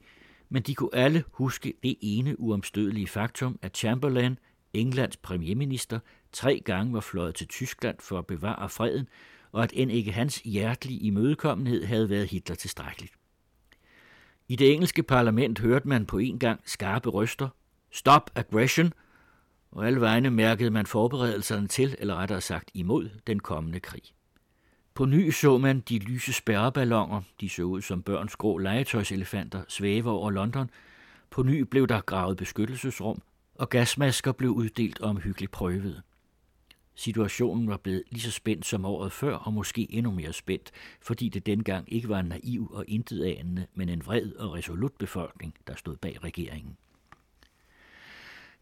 men de kunne alle huske det ene uomstødelige faktum, at Chamberlain, Englands premierminister, tre gange var fløjet til Tyskland for at bevare freden, og at end ikke hans hjertelige imødekommenhed havde været Hitler tilstrækkeligt. I det engelske parlament hørte man på en gang skarpe røster. Stop aggression! Og alle vegne mærkede man forberedelserne til, eller rettere sagt imod, den kommende krig. På ny så man de lyse spærreballoner, de så ud som børns grå legetøjselefanter, svæve over London. På ny blev der gravet beskyttelsesrum, og gasmasker blev uddelt og omhyggeligt prøvet. Situationen var blevet lige så spændt som året før, og måske endnu mere spændt, fordi det dengang ikke var en naiv og intetanende, men en vred og resolut befolkning, der stod bag regeringen.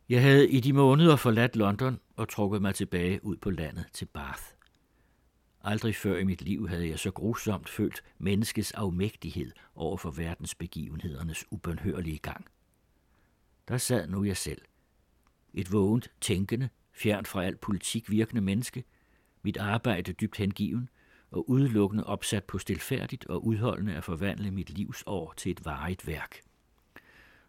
Jeg havde i de måneder forladt London og trukket mig tilbage ud på landet til Bath. Aldrig før i mit liv havde jeg så grusomt følt menneskets afmægtighed over for verdensbegivenhedernes ubønhørlige gang. Der sad nu jeg selv. Et vågent, tænkende, fjernt fra al politik virkende menneske, mit arbejde dybt hengiven og udelukkende opsat på stilfærdigt og udholdende at forvandle mit livs år til et varigt værk.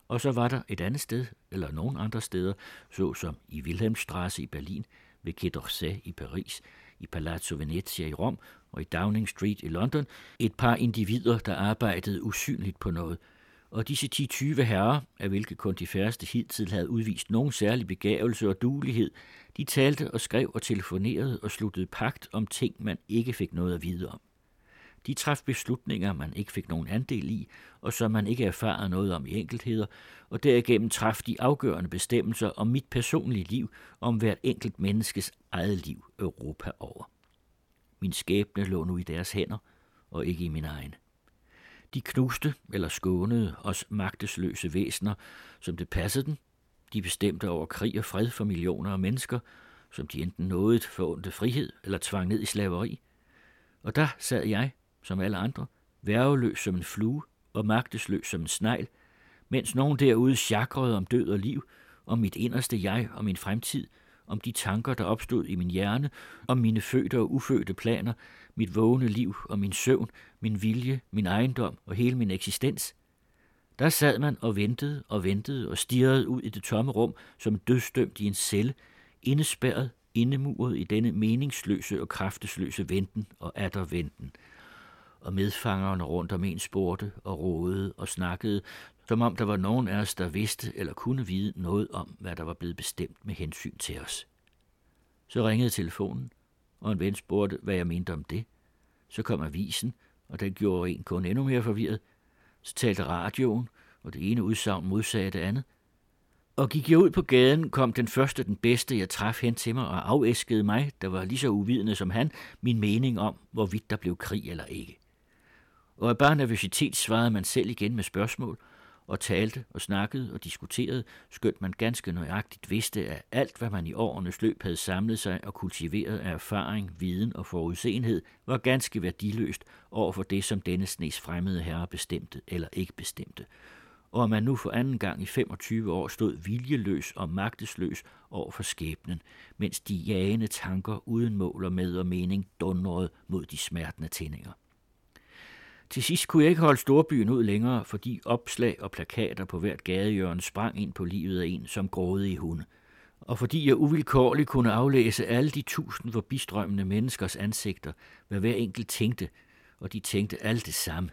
Og så var der et andet sted, eller nogen andre steder, såsom i Wilhelmstrasse i Berlin, ved Quai d'Orsay i Paris, i Palazzo Venezia i Rom og i Downing Street i London, et par individer, der arbejdede usynligt på noget – og disse 10-20 herrer, af hvilke kun de færreste hidtil havde udvist nogen særlig begavelse og duelighed, de talte og skrev og telefonerede og sluttede pagt om ting, man ikke fik noget at vide om. De traf beslutninger, man ikke fik nogen andel i, og som man ikke erfarede noget om i enkeltheder, og derigennem traf de afgørende bestemmelser om mit personlige liv, om hvert enkelt menneskes eget liv Europa over. Min skæbne lå nu i deres hænder, og ikke i min egen. De knuste eller skånede os magtesløse væsener, som det passede dem. De bestemte over krig og fred for millioner af mennesker, som de enten nåede for frihed eller tvang ned i slaveri. Og der sad jeg, som alle andre, værveløs som en flue og magtesløs som en snegl, mens nogen derude chakrede om død og liv, om mit inderste jeg og min fremtid, om de tanker, der opstod i min hjerne, om mine fødte og ufødte planer, mit vågne liv og min søvn, min vilje, min ejendom og hele min eksistens. Der sad man og ventede og ventede og stirrede ud i det tomme rum som dødsdømt i en celle, indespærret, indemuret i denne meningsløse og kraftesløse venten og venten. Og medfangerne rundt om en spurgte og rådede og snakkede, som om der var nogen af os, der vidste eller kunne vide noget om, hvad der var blevet bestemt med hensyn til os. Så ringede telefonen, og en ven spurgte, hvad jeg mente om det. Så kom avisen, og den gjorde en kun endnu mere forvirret. Så talte radioen, og det ene udsagn modsagde det andet. Og gik jeg ud på gaden, kom den første den bedste, jeg traf hen til mig og afæskede mig, der var lige så uvidende som han, min mening om, hvorvidt der blev krig eller ikke. Og af bare nervøsitet svarede man selv igen med spørgsmål – og talte og snakkede og diskuterede, skønt man ganske nøjagtigt vidste, at alt, hvad man i årenes løb havde samlet sig og kultiveret af erfaring, viden og forudseenhed, var ganske værdiløst over for det, som denne snes fremmede herre bestemte eller ikke bestemte. Og at man nu for anden gang i 25 år stod viljeløs og magtesløs over for skæbnen, mens de jagende tanker uden mål og med og mening dundrede mod de smertende tændinger. Til sidst kunne jeg ikke holde storbyen ud længere, fordi opslag og plakater på hvert gadehjørne sprang ind på livet af en som grådige hunde. Og fordi jeg uvilkårligt kunne aflæse alle de tusind forbistrømmende menneskers ansigter, hvad hver enkelt tænkte, og de tænkte alt det samme.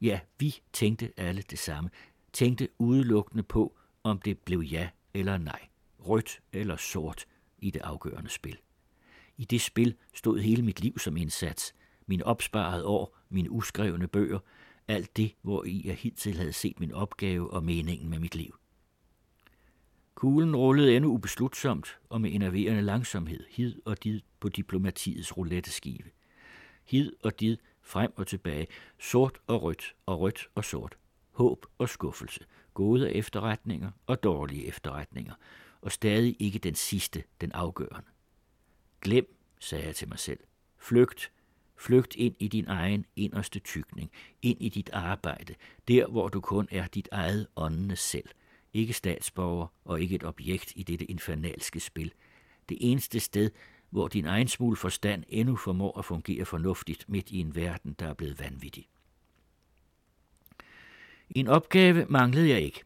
Ja, vi tænkte alle det samme. Tænkte udelukkende på, om det blev ja eller nej, rødt eller sort i det afgørende spil. I det spil stod hele mit liv som indsats – min opsparede år, mine uskrevne bøger, alt det, hvor i jeg hidtil havde set min opgave og meningen med mit liv. Kuglen rullede endnu ubeslutsomt og med enerverende langsomhed, hid og did på diplomatiets roulette skive. Hid og did, frem og tilbage, sort og rødt og rødt og sort, håb og skuffelse, gode efterretninger og dårlige efterretninger, og stadig ikke den sidste, den afgørende. Glem, sagde jeg til mig selv. Flygt, Flygt ind i din egen inderste tykning, ind i dit arbejde, der hvor du kun er dit eget åndende selv. Ikke statsborger og ikke et objekt i dette infernalske spil. Det eneste sted, hvor din egen smule forstand endnu formår at fungere fornuftigt midt i en verden, der er blevet vanvittig. En opgave manglede jeg ikke.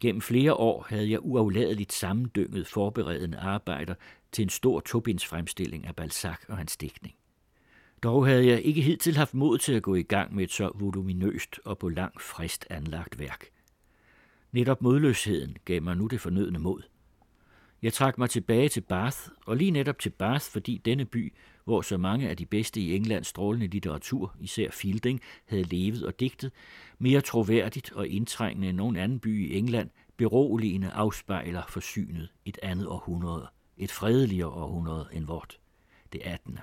Gennem flere år havde jeg uafladeligt sammendynget forberedende arbejder til en stor tobinds fremstilling af Balzac og hans dækning. Dog havde jeg ikke hidtil haft mod til at gå i gang med et så voluminøst og på lang frist anlagt værk. Netop modløsheden gav mig nu det fornødne mod. Jeg trak mig tilbage til Bath, og lige netop til Bath, fordi denne by, hvor så mange af de bedste i Englands strålende litteratur, især Fielding, havde levet og digtet, mere troværdigt og indtrængende end nogen anden by i England, beroligende afspejler forsynet et andet århundrede, et fredeligere århundrede end vort, det 18.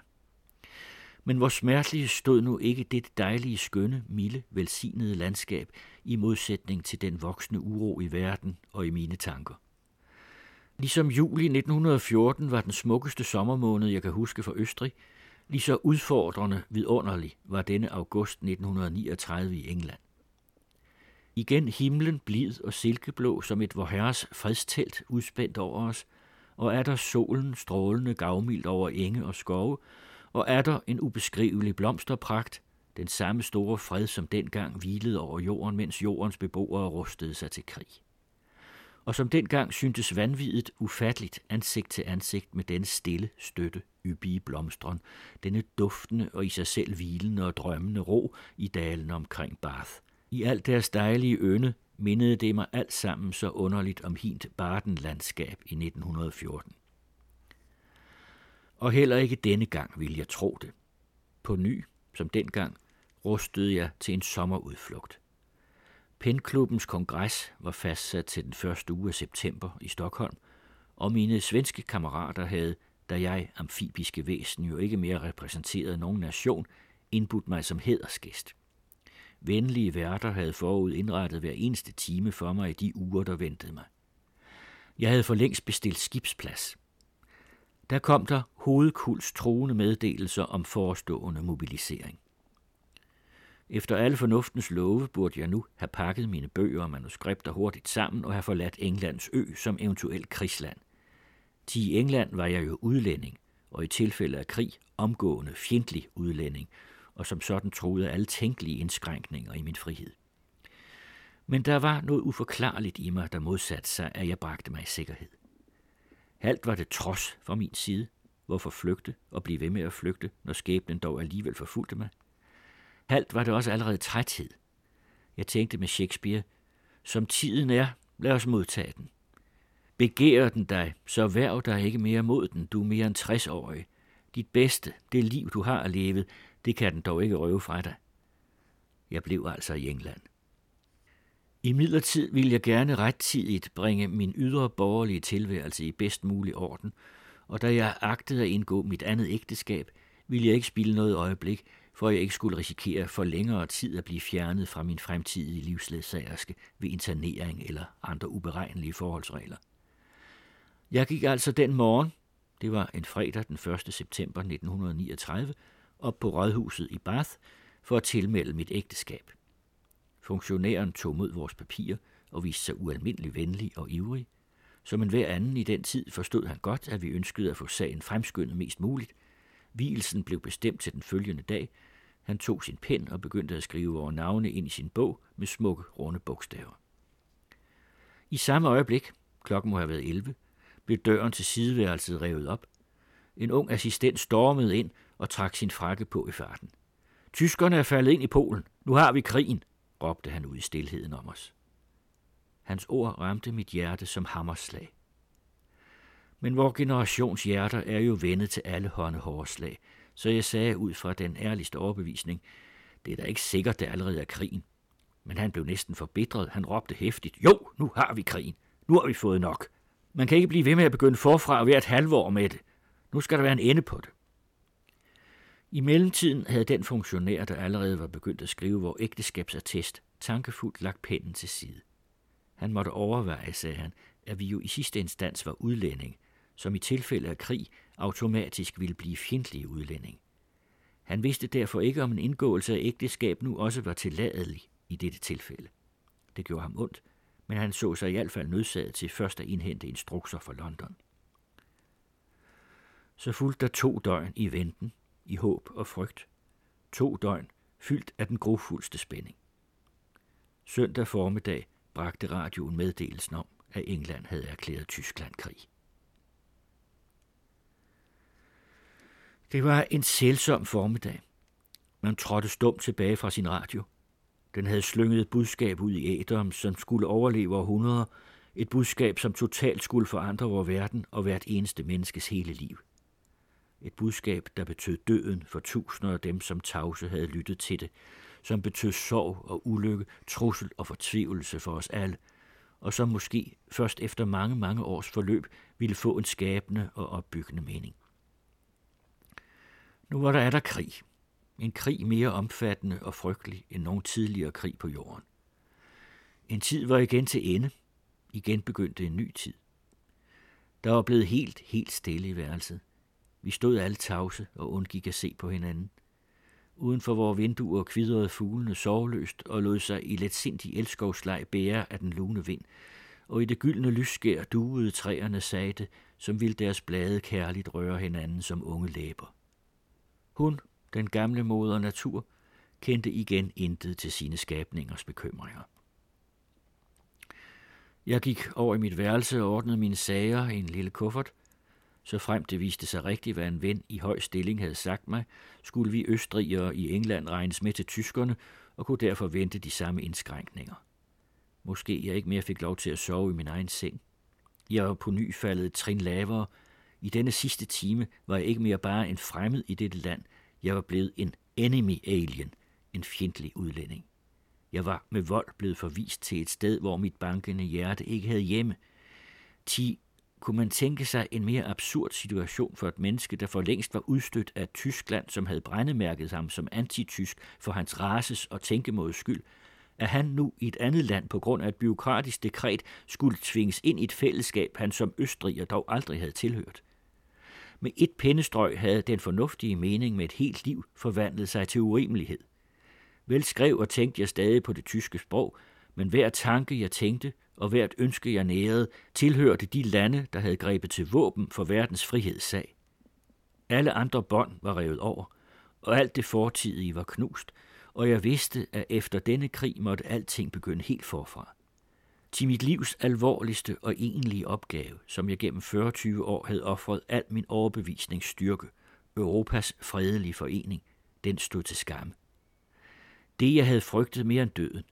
Men hvor smertelige stod nu ikke det dejlige, skønne, milde, velsignede landskab i modsætning til den voksne uro i verden og i mine tanker. Ligesom juli 1914 var den smukkeste sommermåned, jeg kan huske for Østrig, lige så udfordrende vidunderlig var denne august 1939 i England. Igen himlen blid og silkeblå som et vorherres fredstelt udspændt over os, og er der solen strålende gavmildt over enge og skove, og er der en ubeskrivelig blomsterpragt, den samme store fred, som dengang hvilede over jorden, mens jordens beboere rustede sig til krig. Og som dengang syntes vanvittigt ufatteligt ansigt til ansigt med den stille støtte, yppige blomstren, denne duftende og i sig selv hvilende og drømmende ro i dalen omkring Bath. I alt deres dejlige øne mindede det mig alt sammen så underligt om hint Barden-landskab i 1914. Og heller ikke denne gang ville jeg tro det. På ny, som dengang, rustede jeg til en sommerudflugt. Penklubbens kongres var fastsat til den første uge af september i Stockholm, og mine svenske kammerater havde, da jeg, amfibiske væsen, jo ikke mere repræsenterede nogen nation, indbudt mig som hedersgæst. Venlige værter havde forud indrettet hver eneste time for mig i de uger, der ventede mig. Jeg havde for længst bestilt skibsplads – der kom der hovedkuls troende meddelelser om forestående mobilisering. Efter alle fornuftens love burde jeg nu have pakket mine bøger og manuskripter hurtigt sammen og have forladt Englands ø som eventuelt krigsland. Til i England var jeg jo udlænding, og i tilfælde af krig omgående fjendtlig udlænding, og som sådan troede alle tænkelige indskrænkninger i min frihed. Men der var noget uforklarligt i mig, der modsatte sig, at jeg bragte mig i sikkerhed. Halt var det trods fra min side. Hvorfor flygte og blive ved med at flygte, når skæbnen dog alligevel forfulgte mig? Halt var det også allerede træthed. Jeg tænkte med Shakespeare, som tiden er, lad os modtage den. Begærer den dig, så værv dig ikke mere mod den, du er mere end 60-årig. Dit bedste, det liv du har levet, det kan den dog ikke røve fra dig. Jeg blev altså i England. I midlertid vil jeg gerne rettidigt bringe min ydre borgerlige tilværelse i bedst mulig orden, og da jeg agtede at indgå mit andet ægteskab, ville jeg ikke spille noget øjeblik, for jeg ikke skulle risikere for længere tid at blive fjernet fra min fremtidige livsledsagerske ved internering eller andre uberegnelige forholdsregler. Jeg gik altså den morgen, det var en fredag den 1. september 1939, op på rådhuset i Bath for at tilmelde mit ægteskab. Funktionæren tog mod vores papirer og viste sig ualmindelig venlig og ivrig. Som en hver anden i den tid forstod han godt, at vi ønskede at få sagen fremskyndet mest muligt. Vielsen blev bestemt til den følgende dag. Han tog sin pen og begyndte at skrive vores navne ind i sin bog med smukke, runde bogstaver. I samme øjeblik, klokken må have været 11, blev døren til sideværelset revet op. En ung assistent stormede ind og trak sin frakke på i farten. Tyskerne er faldet ind i Polen. Nu har vi krigen råbte han ud i stilheden om os. Hans ord ramte mit hjerte som hammerslag. Men vor generations hjerter er jo vendet til alle hårslag, så jeg sagde ud fra den ærligste overbevisning, det er da ikke sikkert, det allerede er krigen. Men han blev næsten forbitret. Han råbte hæftigt, jo, nu har vi krigen. Nu har vi fået nok. Man kan ikke blive ved med at begynde forfra og være et halvår med det. Nu skal der være en ende på det. I mellemtiden havde den funktionær, der allerede var begyndt at skrive vor ægteskabsattest, tankefuldt lagt pennen til side. Han måtte overveje, sagde han, at vi jo i sidste instans var udlænding, som i tilfælde af krig automatisk ville blive fjendtlige udlænding. Han vidste derfor ikke, om en indgåelse af ægteskab nu også var tilladelig i dette tilfælde. Det gjorde ham ondt, men han så sig i hvert fald nødsaget til først at indhente instrukser fra London. Så fulgte der to døgn i venten, i håb og frygt. To døgn fyldt af den grofuldste spænding. Søndag formiddag bragte radioen meddelelsen om, at England havde erklæret Tyskland krig. Det var en sælsom formiddag. Man trådte stumt tilbage fra sin radio. Den havde slynget et budskab ud i æderen, som skulle overleve århundreder, Et budskab, som totalt skulle forandre vores verden og hvert eneste menneskes hele liv. Et budskab, der betød døden for tusinder af dem, som tavse havde lyttet til det, som betød sorg og ulykke, trussel og fortvivlelse for os alle, og som måske først efter mange, mange års forløb ville få en skabende og opbyggende mening. Nu var der er der krig. En krig mere omfattende og frygtelig end nogen tidligere krig på jorden. En tid var igen til ende. Igen begyndte en ny tid. Der var blevet helt, helt stille i værelset. Vi stod alle tavse og undgik at se på hinanden. Uden for vores vinduer kvidrede fuglene sovløst og lod sig i let sindig elskovsleg bære af den lune vind, og i det gyldne lysskær duede træerne sagte, som ville deres blade kærligt røre hinanden som unge læber. Hun, den gamle moder natur, kendte igen intet til sine skabningers bekymringer. Jeg gik over i mit værelse og ordnede mine sager i en lille kuffert. Så frem det viste sig rigtigt, hvad en ven i høj stilling havde sagt mig, skulle vi østrigere i England regnes med til tyskerne og kunne derfor vente de samme indskrænkninger. Måske jeg ikke mere fik lov til at sove i min egen seng. Jeg var på ny faldet et trin lavere. I denne sidste time var jeg ikke mere bare en fremmed i dette land. Jeg var blevet en enemy alien, en fjendtlig udlænding. Jeg var med vold blevet forvist til et sted, hvor mit bankende hjerte ikke havde hjemme. Ti kunne man tænke sig en mere absurd situation for et menneske, der for længst var udstødt af Tyskland, som havde brændemærket ham som antitysk for hans races og tænkemådes skyld, at han nu i et andet land på grund af et byråkratisk dekret skulle tvinges ind i et fællesskab, han som østriger dog aldrig havde tilhørt. Med et pennestrøg havde den fornuftige mening med et helt liv forvandlet sig til urimelighed. Vel skrev og tænkte jeg stadig på det tyske sprog, men hver tanke, jeg tænkte, og hvert ønske, jeg nærede, tilhørte de lande, der havde grebet til våben for verdens frihedssag. Alle andre bånd var revet over, og alt det fortidige var knust, og jeg vidste, at efter denne krig måtte alting begynde helt forfra. Til mit livs alvorligste og egentlige opgave, som jeg gennem 40 år havde offret al min overbevisningsstyrke, Europas fredelige forening, den stod til skamme. Det, jeg havde frygtet mere end døden,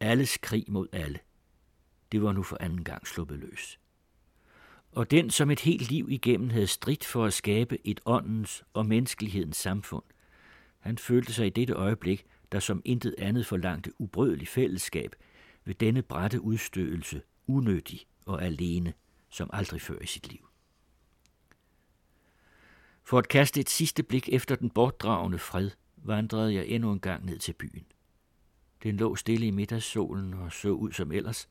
alles krig mod alle, det var nu for anden gang sluppet løs. Og den, som et helt liv igennem havde stridt for at skabe et åndens og menneskelighedens samfund, han følte sig i dette øjeblik, der som intet andet forlangte ubrødelig fællesskab, ved denne brætte udstødelse, unødig og alene, som aldrig før i sit liv. For at kaste et sidste blik efter den bortdragende fred, vandrede jeg endnu en gang ned til byen. Den lå stille i middagssolen og så ud som ellers –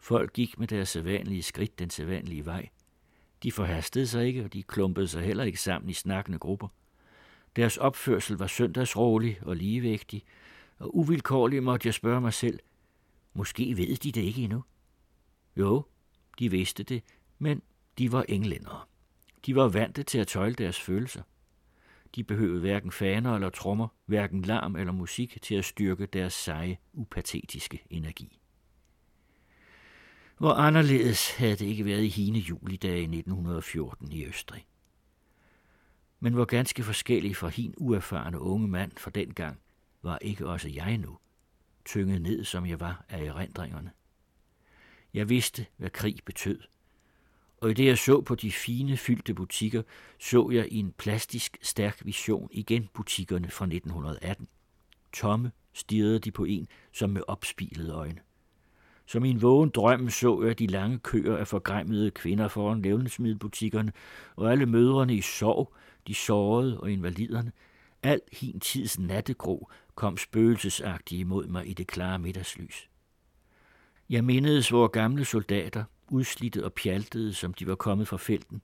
Folk gik med deres sædvanlige skridt den sædvanlige vej. De forhastede sig ikke, og de klumpede sig heller ikke sammen i snakkende grupper. Deres opførsel var søndagsrolig og ligevægtig, og uvilkårligt måtte jeg spørge mig selv, måske ved de det ikke endnu? Jo, de vidste det, men de var englændere. De var vante til at tøjle deres følelser. De behøvede hverken faner eller trommer, hverken larm eller musik til at styrke deres seje, upatetiske energi. Hvor anderledes havde det ikke været i hine julidage 1914 i Østrig. Men hvor ganske forskellig fra hin uerfarne unge mand for den gang, var ikke også jeg nu, tynget ned som jeg var af erindringerne. Jeg vidste, hvad krig betød, og i det jeg så på de fine, fyldte butikker, så jeg i en plastisk, stærk vision igen butikkerne fra 1918. Tomme stirrede de på en, som med opspilede øjne. Som i en vågen drøm så jeg de lange køer af forgræmmede kvinder foran levnedsmiddelbutikkerne, og alle mødrene i sorg, de sårede og invaliderne. Al hin tids nattegro kom spøgelsesagtigt imod mig i det klare middagslys. Jeg mindedes vores gamle soldater, udslidte og pjaltede, som de var kommet fra felten.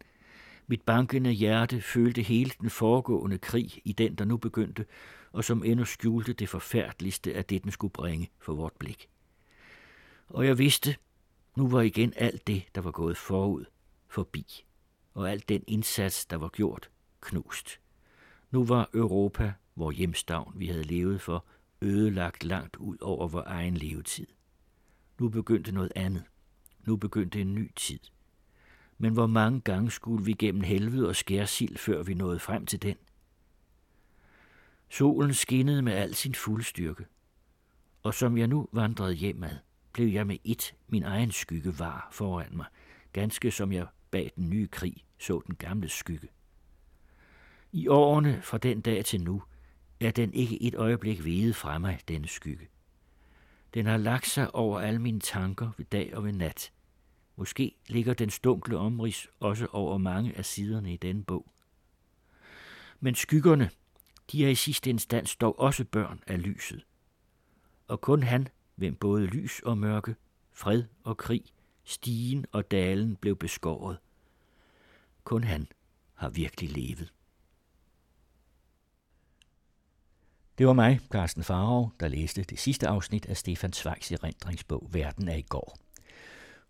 Mit bankende hjerte følte hele den foregående krig i den, der nu begyndte, og som endnu skjulte det forfærdeligste af det, den skulle bringe for vort blik og jeg vidste, nu var igen alt det, der var gået forud, forbi, og alt den indsats, der var gjort, knust. Nu var Europa, hvor hjemstavn vi havde levet for, ødelagt langt ud over vor egen levetid. Nu begyndte noget andet. Nu begyndte en ny tid. Men hvor mange gange skulle vi gennem helvede og skærsild, før vi nåede frem til den? Solen skinnede med al sin fulde styrke, og som jeg nu vandrede hjemad, blev jeg med et min egen skygge var foran mig, ganske som jeg bag den nye krig så den gamle skygge. I årene fra den dag til nu er den ikke et øjeblik vede fra mig, denne skygge. Den har lagt sig over alle mine tanker ved dag og ved nat. Måske ligger den stunkle omrids også over mange af siderne i denne bog. Men skyggerne, de er i sidste instans dog også børn af lyset. Og kun han, hvem både lys og mørke, fred og krig, stigen og dalen blev beskåret. Kun han har virkelig levet. Det var mig, Carsten Farov, der læste det sidste afsnit af Stefan Zweigs erindringsbog Verden er i går.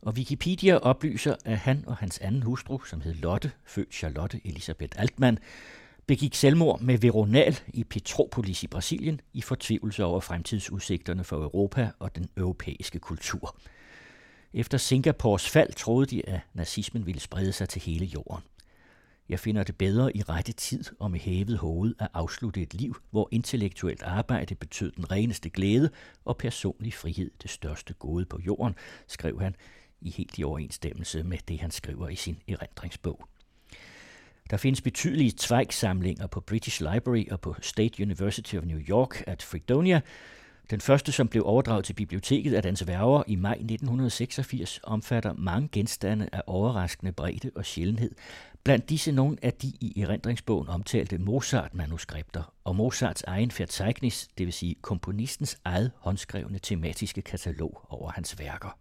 Og Wikipedia oplyser, at han og hans anden hustru, som hed Lotte, født Charlotte Elisabeth Altmann, begik selvmord med Veronal i Petropolis i Brasilien i fortvivlelse over fremtidsudsigterne for Europa og den europæiske kultur. Efter Singapores fald troede de, at nazismen ville sprede sig til hele jorden. Jeg finder det bedre i rette tid og med hævet hoved at afslutte et liv, hvor intellektuelt arbejde betød den reneste glæde og personlig frihed det største gode på jorden, skrev han i helt i overensstemmelse med det, han skriver i sin erindringsbog. Der findes betydelige Zweig-samlinger på British Library og på State University of New York at Fredonia. Den første, som blev overdraget til biblioteket af dens værger i maj 1986, omfatter mange genstande af overraskende bredde og sjældenhed. Blandt disse nogle af de i erindringsbogen omtalte Mozart-manuskripter og Mozarts egen Verzeichnis, det vil sige komponistens eget håndskrevne tematiske katalog over hans værker.